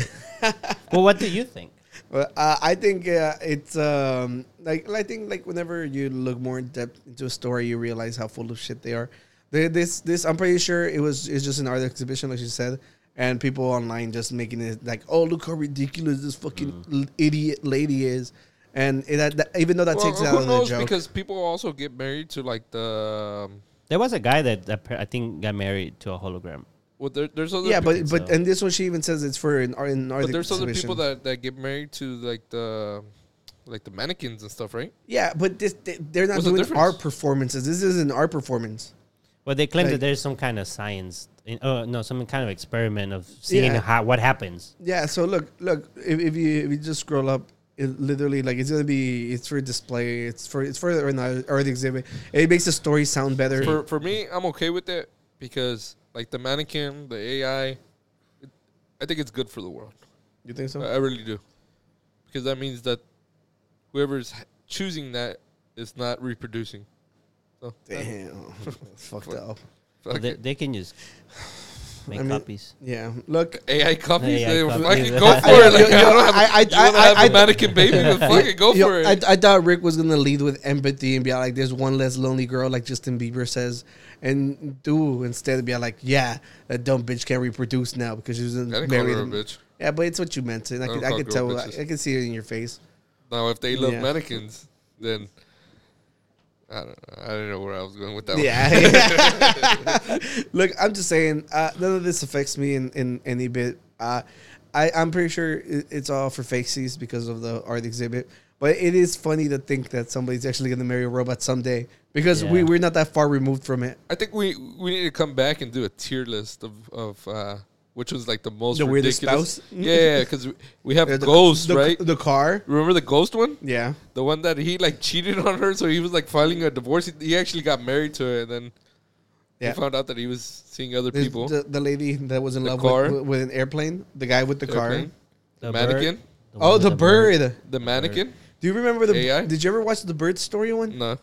Well, what do you think? But uh, I think uh, it's um, like I think like whenever you look more in depth into a story, you realize how full of shit they are. They, this this I'm pretty sure it was it's just an art exhibition, like you said, and people online just making it like, oh look how ridiculous this fucking Mm. l- idiot lady is, and it, that, that- even though that Well, takes it out of the joke. Because people also get married to like the. Um, There was a guy that, that I think got married to a hologram. well, there, there's other. yeah, but but so. and this one she even says it's for an art an art but there's other people that, that get married to like the like the mannequins and stuff, right? yeah, but this they, they're not What's doing difference? art performances. This is an art performance. Well, they claim Like- that there's some kind of science. In, oh no, some kind of experiment of seeing Yeah. how what happens. Yeah, so look, look. If, if you if you just scroll up, it literally like it's gonna be it's for display. It's for it's for an art art exhibit. It makes the story sound better. For for me, I'm okay with it because like the mannequin, the AI, it, I think it's good for the world. you think so? I I really do, because that means that whoever's choosing that is not reproducing. So Damn, fucked up. Well, they, they can just make I mean- copies. Yeah, look. AI copies, AI they copies. fucking go for it. Like, yo- I, don't have, I- I- you want I- have I- a mannequin baby? Then fucking go Yo, for it. I, I thought Ric was gonna lead with empathy and be like, "There's one less lonely girl," like Justin Bieber says, and do instead of be like, "Yeah, that dumb bitch can't reproduce now because she was call married." her a bitch. Yeah, but it's what you meant, and I I could, I could tell, I, bitches. I could see it in your face. Now, if they love Yeah. mannequins, then I don't know. I didn't know where I was going with that. Yeah. Look, I'm just saying, uh, none of this affects me in, in any bit. Uh, I, I'm pretty sure it, it's all for fakesies because of the art exhibit. But it is funny to think that somebody's actually going to marry a robot someday because we, we're not that far removed from it. I think we we need to come back and do a tier list of of uh, which was like the most The weirdest ridiculous. spouse? Yeah, because we have Yeah, the, Ghost, the, right? The car. Remember the Ghost one? Yeah. The one that he like cheated on her, so he was like filing a divorce. He, he actually got married to her, and then Yeah. he found out that he was seeing other There's people. The, the lady that was in The love car. with, with an airplane. The guy with the car. The mannequin, bird, Oh, one the with bird. the mannequin. Do you remember the? AI? Did you ever watch the bird story one? No,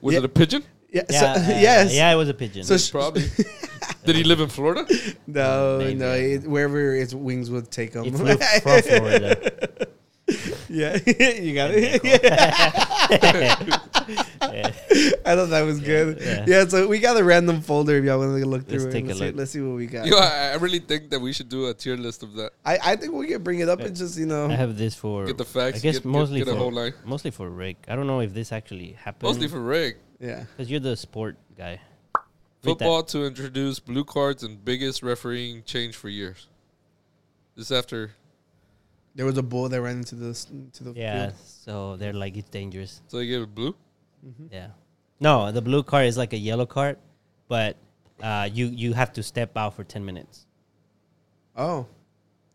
was Yeah. it a pigeon? Yeah. Yeah, so- uh, yes. Yeah, it was a pigeon. So sh- Probably. Did he live in Florida? No, Maybe. no. It, wherever its wings would take him. He flew from Florida. yeah, you got it. Yeah. I thought that was good. Yeah. yeah. so we got a random folder if y'all want to look Let's through take it. a Let's see, look. let's see what we got. Yo, I, I really think that we should do a tier list of that. I, I think we can bring it up and just you know I know. have this for. Get the facts. I guess get, get- mostly get, a for whole line. mostly for Ric. I don't know if this actually happened. Mostly for Ric. Yeah. because you're the sport guy. Read that. Football to introduce blue cards and biggest refereeing change for years. This after, There was a bull that ran into the s- into the Yeah, field. so they're like it's dangerous. so they gave it blue. Yeah. No, the blue card is like a yellow card, but uh, you you have to step out for ten minutes. Oh.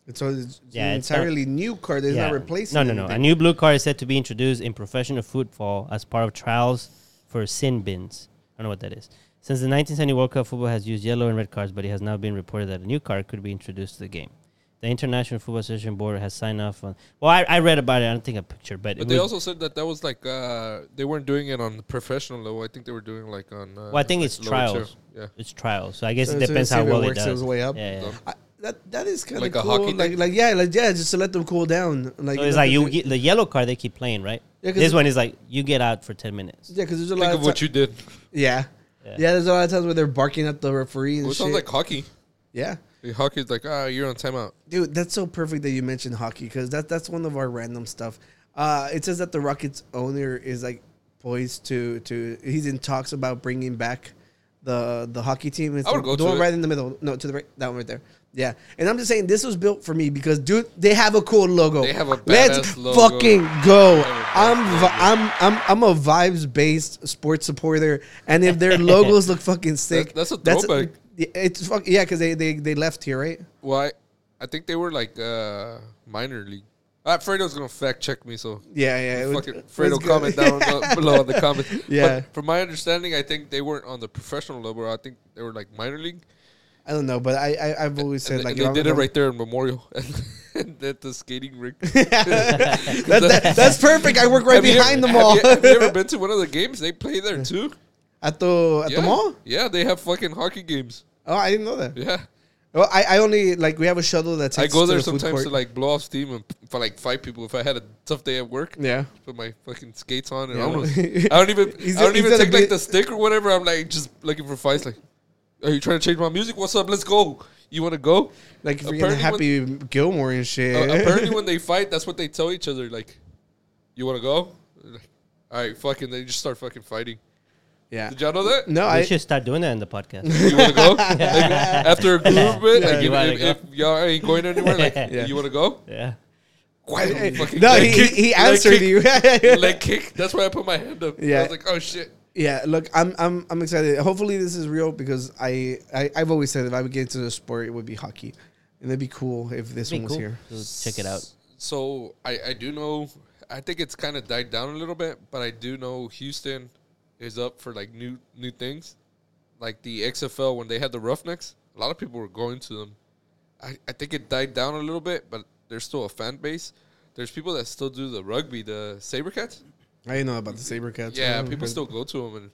It's, so it's Yeah, an it's not- entirely new card. It's Yeah. not replacing. No, no, no. A anything. new blue card is set to be introduced in professional football as part of trials for sin bins. I don't know what that is. Since the 1970 World Cup, football has used yellow and red cards, but it has now been reported that a new card could be introduced to the game. The International Football Association Board has signed off on. Well, I, I read about it. I don't think a picture, but, But they was- also said that that was like uh, they weren't doing it on the professional level. I think they were doing like on. Uh, Well, I think like it's trials. Yeah. it's trials. So I guess So- it depends see how if it well it works does. its way up. Yeah, yeah. So- I, that that is kind of Like a cool. hockey like thing? like yeah, like yeah, just to let them cool down. Like So it's like you get the yellow card they keep playing, right? Yeah, 'cause this one is like you get out for ten minutes. Yeah, because there's a lot Think of of what ti- you did. Yeah. Yeah. yeah, There's a lot of times where they're barking at the referee and Well, it sounds like hockey. yeah, Hockey's like, ah, you're on timeout. dude, that's so perfect that you mentioned hockey because that that's one of our random stuff. Uh, it says that the Rockets owner is like poised to to he's in talks about bringing back the the hockey team. It's I would the, go the to one it. right in the middle. No, to the right, that one right there. Yeah, and I'm just saying this was built for me because dude, they have a cool logo. They have a Let's logo. fucking go. A I'm vi- I'm I'm I'm a vibes based sports supporter, and if their logos look fucking sick, that's a throwback. yeah, it's fuck yeah, because they, they they left here, right? Well, I, I think they were like uh, minor league. Uh, Fredo's gonna fact check me, so Yeah, yeah. it fucking was Fredo comment down below in the comments. Yeah. But from my understanding, I think they weren't on the professional level. I think they were like minor league. I don't know, but I, I I've always said And, like they I'm did it right there in Memorial and at the skating rink. that, that- that's perfect. I work right Have behind ever- the mall Have you, have you ever been to one of the games? They play there too. At the at yeah. the mall. Yeah, they have fucking hockey games. Oh, I didn't know that. Yeah, Well, I, I only like we have a shuttle that I go there to the sometimes to like blow off steam and for like five people. If I had a tough day at work, yeah. put my fucking skates on and Yeah. I, almost, I don't even I don't even take like the stick or whatever. I'm like just looking for fights. Like, are you trying to change my music? What's up? Let's go. You want to go? Like if you're Apparently Happy Gilmore and shit. Uh, apparently, when they fight, that's what they tell each other. Like, you want to go? Like, All right, fucking. They just start fucking fighting. Yeah. Did y'all know that? No, we I should start doing that in the podcast. You want to go? Like, after a group bit, Yeah. like, if, if, if y'all ain't going anywhere, like, Yeah. you want to go? yeah. Why don't you fucking no, he, kick, he, he answered kick, you. leg kick. That's why I put my hand up. Yeah. I was like, oh shit. Yeah, look, I'm I'm I'm excited. Hopefully, this is real because I, I I've always said if I would get into the sport, it would be hockey, and it'd be cool if this one was cool. here. So check it out. So I, I do know. I think it's kind of died down a little bit, but I do know Houston is up for like new new things, like the XFL when they had the Roughnecks. A lot of people were going to them. I, I think it died down a little bit, but there's still a fan base. There's people that still do the rugby, the Sabercats. I didn't know about the Sabercats. Yeah, people still go to them, and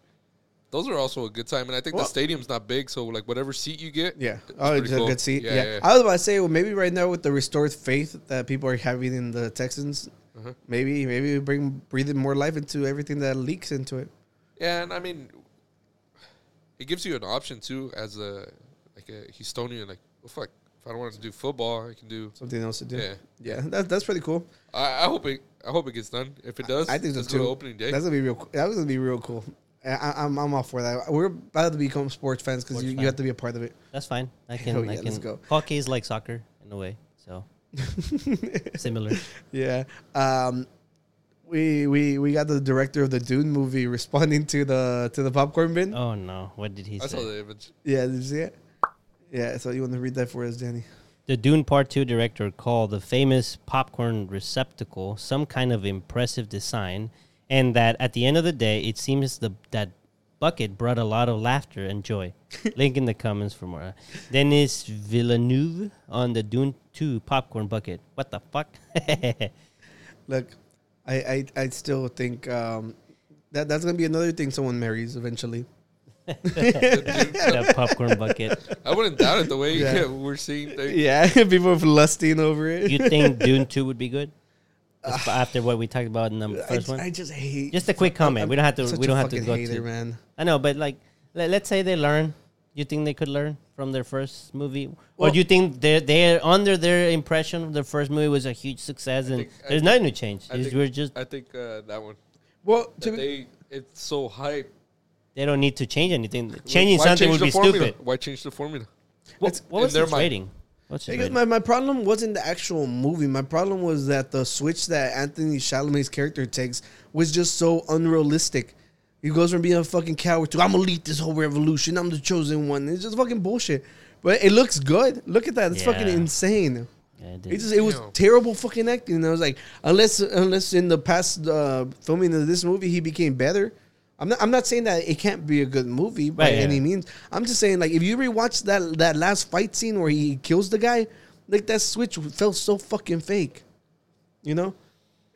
those are also a good time. And I think Well- the stadium's not big, so like whatever seat you get, Yeah. Oh, it's a good seat. Yeah, Yeah, yeah. I was about to say, well, maybe right now with the restored faith that people are having in the Texans, Uh-huh. maybe maybe bring breathing more life into everything that leaks into it. Yeah, and I mean, it gives you an option too as a like a Houstonian. Like, well, fuck, if I don't want to do football, I can do. Something else to do. Yeah, Yeah, that, that's pretty cool. I, I hope it. I hope it gets done. If it does, I think so let's go to too. Opening day. That's gonna be real. That was gonna be real cool. I, I- I'm I'm all for that. We're about to become sports fans because Sports you, you have to be a part of it. That's fine. I can. Hell yeah, I can. let's go. Hockey is like soccer in a way, so similar. Yeah. Um, we we we got the director of the Dune movie responding to the to the popcorn bin. Oh no! What did he I saw say? the image. Yeah, did you see it? Yeah. So you want to read that for us, Danny? The Dune Part 2 director called the famous popcorn receptacle some kind of impressive design, and that at the end of the day, it seems the that bucket brought a lot of laughter and joy. Link in the comments for more. Denis Villeneuve on the Dune 2 popcorn bucket. What the fuck? Look, I I, I still think um, that that's gonna be another thing someone marries eventually. that popcorn bucket. I wouldn't doubt it the way Yeah. we're seeing things. Yeah, people are lusting over it. You think Dune 2 would be good? Just after what we talked about in the I, first one? I just hate. Just a quick comment. I'm We don't have to. such We a don't have to fucking go hater, to. man. I know, but like, let, let's say they learn. You think they could learn from their first movie, or do you think they're they're under their impression of their first movie was a huge success and think- there's think- nothing to change? I think- we're just I think uh, that one. Well, That be, they it's so hype. they don't need to change anything. Changing Why something change would be formula? stupid. Why change the formula? What, what was their its mind. rating? What's Because my, my problem wasn't the actual movie. My problem was that the switch that Anthony Chalamet's character takes was just so unrealistic. He goes from being a fucking coward to I'm gonna lead this whole revolution. I'm the chosen one. It's just fucking bullshit. But it looks good. Look at that. It's fucking insane. Yeah, it It just it was Damn. terrible fucking acting. And I was like, unless unless in the past uh, filming of this movie he became better. I'm not I'm not saying that it can't be a good movie by Right, yeah. any means. I'm just saying like if you rewatch that that last fight scene where he kills the guy, like that switch felt so fucking fake. You know?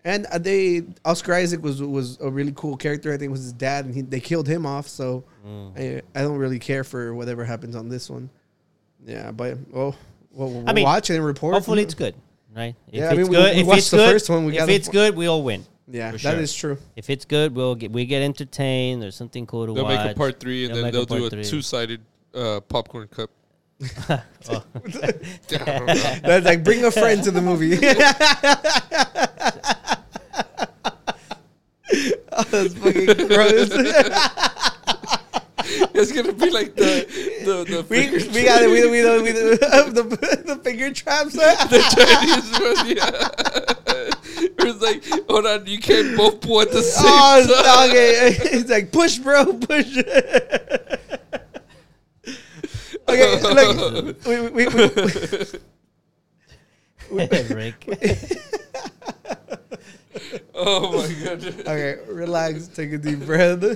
And uh, they Oscar Isaac was was a really cool character. I think it was his dad, and he, they killed him off. So Mm. I, I don't really care for whatever happens on this one. Yeah, but well, well we'll I mean, watch it and report. Hopefully it's good, right? If Yeah, I it's mean, good, we if watched it's the good, first one, we if gotta- it's good, we'll win. Yeah, For that sure. is true. If it's good, we'll get we get entertained. There's something cool to They'll watch. make a part three, and They'll then they'll do part a two-sided uh, popcorn cup. Oh. That's like bring a friend to the movie. oh, that's fucking gross. it's gonna be like the the the, we we got it. We we we, we the the finger traps. the Chinese one. Yeah, it's like hold on, you can't both pull at the oh, same oh, time. okay. It's like push, bro, push. okay, look, we, we, we, Ric. Oh my god. okay, relax, take a deep breath. All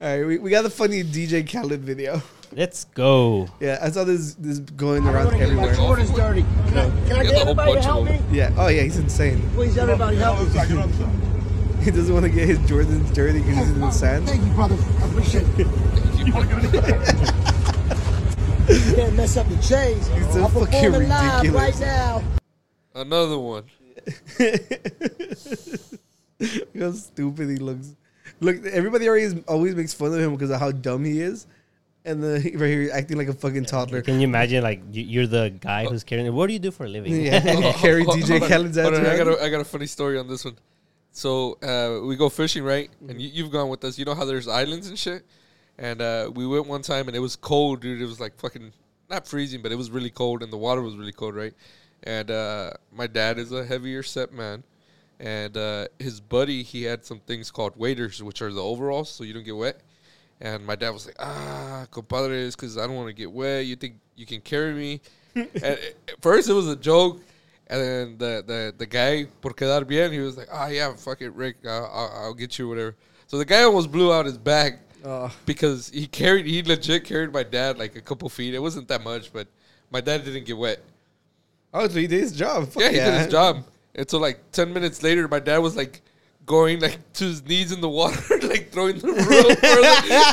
right, we, we got the funny DJ Khaled video. Let's go. Yeah, I saw this this going around everywhere. Jordans dirty. Can I, can I get has a whole everybody to help me? Yeah. Oh yeah, he's insane. Please, everybody help me. He doesn't want to get his Jordans dirty because he's in the sand. Thank you, brother. I appreciate it. You can't mess up the chains. He's so I'm fucking performing live ridiculous. right now. Another one. Look how stupid he looks. Look, everybody always always makes fun of him because of how dumb he is, and the right here acting like a fucking toddler. Can you imagine like you, you're the guy who's carrying it? What do you do for a living? Yeah, carry DJ Khaled's ass hold I got a, I got a funny story on this one. So uh, we go fishing, right? And you, you've gone with us. You know how there's islands and shit. And uh, we went one time, and it was cold, dude. It was like fucking not freezing, but it was really cold, and the water was really cold, right? And uh, my dad is a heavier set man, and uh, his buddy he had some things called waders, which are the overalls, so you don't get wet. And my dad was like, "Ah, compadres, because I don't want to get wet. You think you can carry me?" and at first it was a joke, and then the the the guy por quedar bien, he was like, "Ah, yeah, fuck it, Rick, I'll, I'll, I'll get you whatever." So the guy almost blew out his back Oh, because he carried, he legit carried my dad like a couple feet. It wasn't that much, but my dad didn't get wet. Oh, so he did his job. Fuck Yeah, he did his job. And so like ten minutes later, my dad was like going like to his knees in the water, like throwing the rope.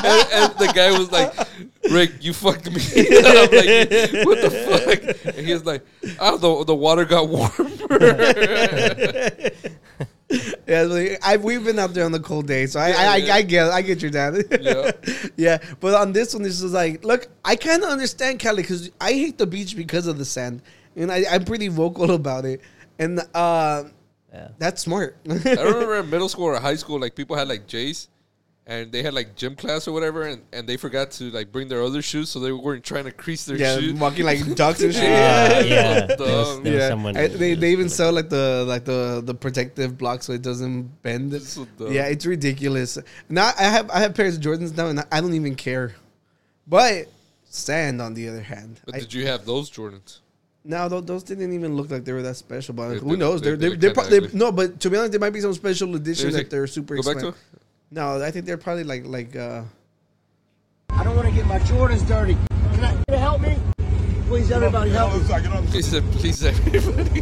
And, and the guy was like, "Rick, you fucked me." And I'm like, "What the fuck?" And he was like, "Oh, the the water got warmer." Yeah, like, I, we've been out there on the cold day, so I, Yeah, I, I, yeah. I get, I get your dad. Yeah. yeah. But on this one, this is like, look, I kind of understand Cali because I hate the beach because of the sand, and I, I'm pretty vocal about it, and uh, Yeah. that's smart. I remember in middle school or high school, like people had like Jays, and they had like gym class or whatever, and, and they forgot to like bring their other shoes, so they weren't trying to crease their Yeah, shoes. walking like ducks and shit. Uh, yeah. yeah, there was, there was Yeah, someone. And they, they even sell like the like the the protective block so it doesn't bend. So dumb. Yeah, it's ridiculous. Now I have I have pairs of Jordans now and I don't even care. But sand on the other hand, But I, did you have those Jordans? No, those, those didn't even look like they were that special. But They- who they- knows? they- They're they they look they're, kinda pro- no, but to be honest, there might be some special edition that they're super Go back to expensive. No, I think they're probably like like uh I don't want to get my Jordans dirty. Can I can you help me? Please, everybody, help me. Please, please, everybody.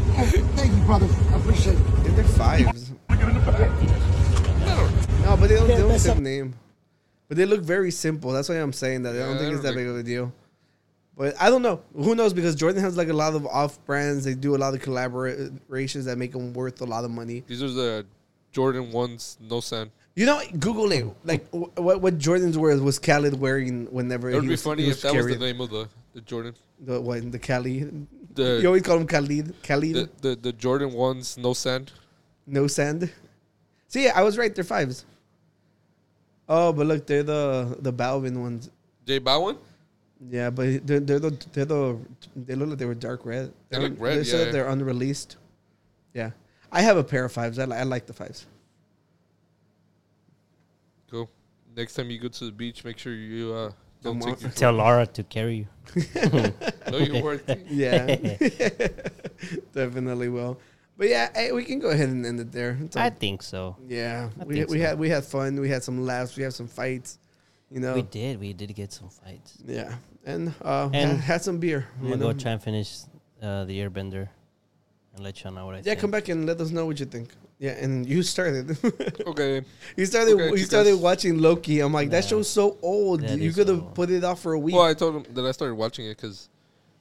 Thank you, brother. I appreciate it. I think they're fives. No, but they don't, they don't mess say up- the name. But they look very simple. That's why I'm saying that. I don't Yeah, think I it's don't that think- big of a deal. But I don't know. Who knows? Because Jordan has like a lot of off brands. They do a lot of collaborations that make them worth a lot of money. These are the Jordan ones, no sand. You know, Google it. Like what what Jordan's were was Khaled wearing whenever It would he be was, funny if that was the name of the, the Jordan. The what? The Khalid. The- you always call him Khalid. Khalid. The, the the Jordan ones, no sand. no sand. See, I was right. They're fives. Oh, but look, they're the the Balvin ones. J Balvin? Yeah, but they're, they're the they're the they look like they were dark red. They They're look un- red, They said yeah, that they're unreleased. Yeah, I have a pair of fives. I, li- I like the fives. Cool. Next time you go to the beach, make sure you uh, don't Don't take your Tell Laura to carry you. No, you weren't. Yeah, definitely will. But yeah, hey, we can go ahead and end it there. It's I think so. yeah, I we we so. had we had fun. We had some laughs. We had some fights. You know. We did. We did get some fights. Yeah, and uh, And had, had some beer. I'm gonna know. go try and finish uh, the Airbender and let you know what I think. Yeah, think. come back and let us know what you think. Yeah, and you started. Okay. you started. Okay, you chicas. started watching Loki. I'm like, that Nah. show's so old. That you could have old. put it off for a week. Well, I told him that I started watching it because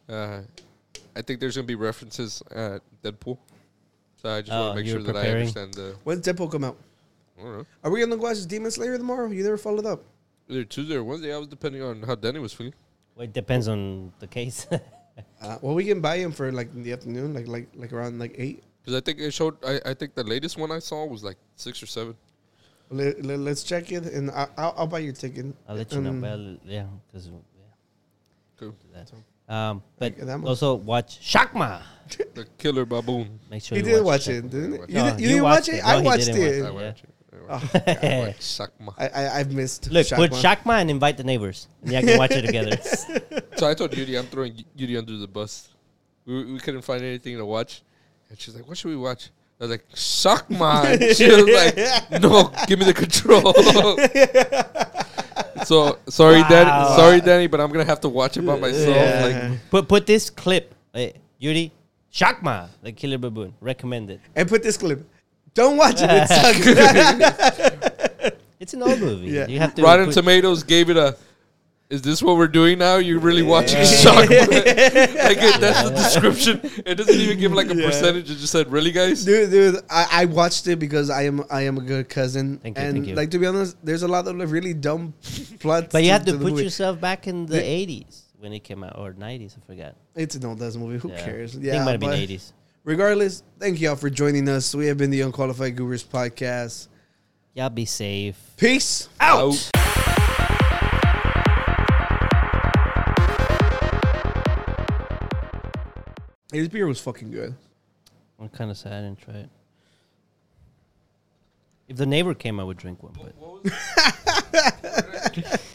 uh, I think there's gonna be references at Deadpool, so I just Oh, want to make you're sure that I understand the. When's Deadpool come out? I don't know. Are we gonna watch Demon Slayer tomorrow? You never followed up. Either Tuesday or Wednesday. I was depending on how Danny was feeling. Well, it depends on the case. Uh, well, we can buy him for like in the afternoon, like like like around like eight. Because I think it showed. I, I think the latest one I saw was like six or seven. Let, us check it, and I, I'll, I'll buy your ticket. I'll let you know. Um, Well, yeah, because yeah, Cool. do that. Um, but Like, also watch Shakma. The Killer Baboon. Make sure He you did watch Shakma. it, didn't he? You, No, did, you you didn't watch it. it. I No, he watched didn't it. I watched it. I watched it. I God. watched Sakma. I, I I've missed. Look, put Shakma. Shakma and invite the neighbors. And you can watch it together. So I told Yudi I'm throwing Yudi under the bus. We, we couldn't find anything to watch, and she's like, "What should we watch?" I was like, "Sakma." And she was like, "No, give me the control." so sorry, Wow. Danny. Sorry, Danny, but I'm gonna have to watch it by myself. Yeah. Like, put put this clip, eh, hey, Yuri, Shakma, the killer baboon, recommended. and put this clip. Don't watch it. It sucks. It's an old movie. Yeah. You have to. Rotten put- Tomatoes gave it a. Is this what we're doing now? You're really watching Sakma? like it, that's the description. It doesn't even give like a Yeah. percentage. It just said, "Really, guys?" dude, dude, I, I watched it because I am I am a good cousin, Thank you, and thank you. like to be honest, there's a lot of really dumb plots. But you have to the put yourself back in the Yeah. 80s when it came out, or 90s, I forgot. It's an old ass movie. Who Yeah. cares? I think it might have been 80s. Regardless, thank y'all for joining us. We have been the Unqualified Gurus podcast. Y'all be safe. Peace. Out. Hey, this beer was fucking good. I'm kind of sad I didn't try it. If the neighbor came, I would drink one. But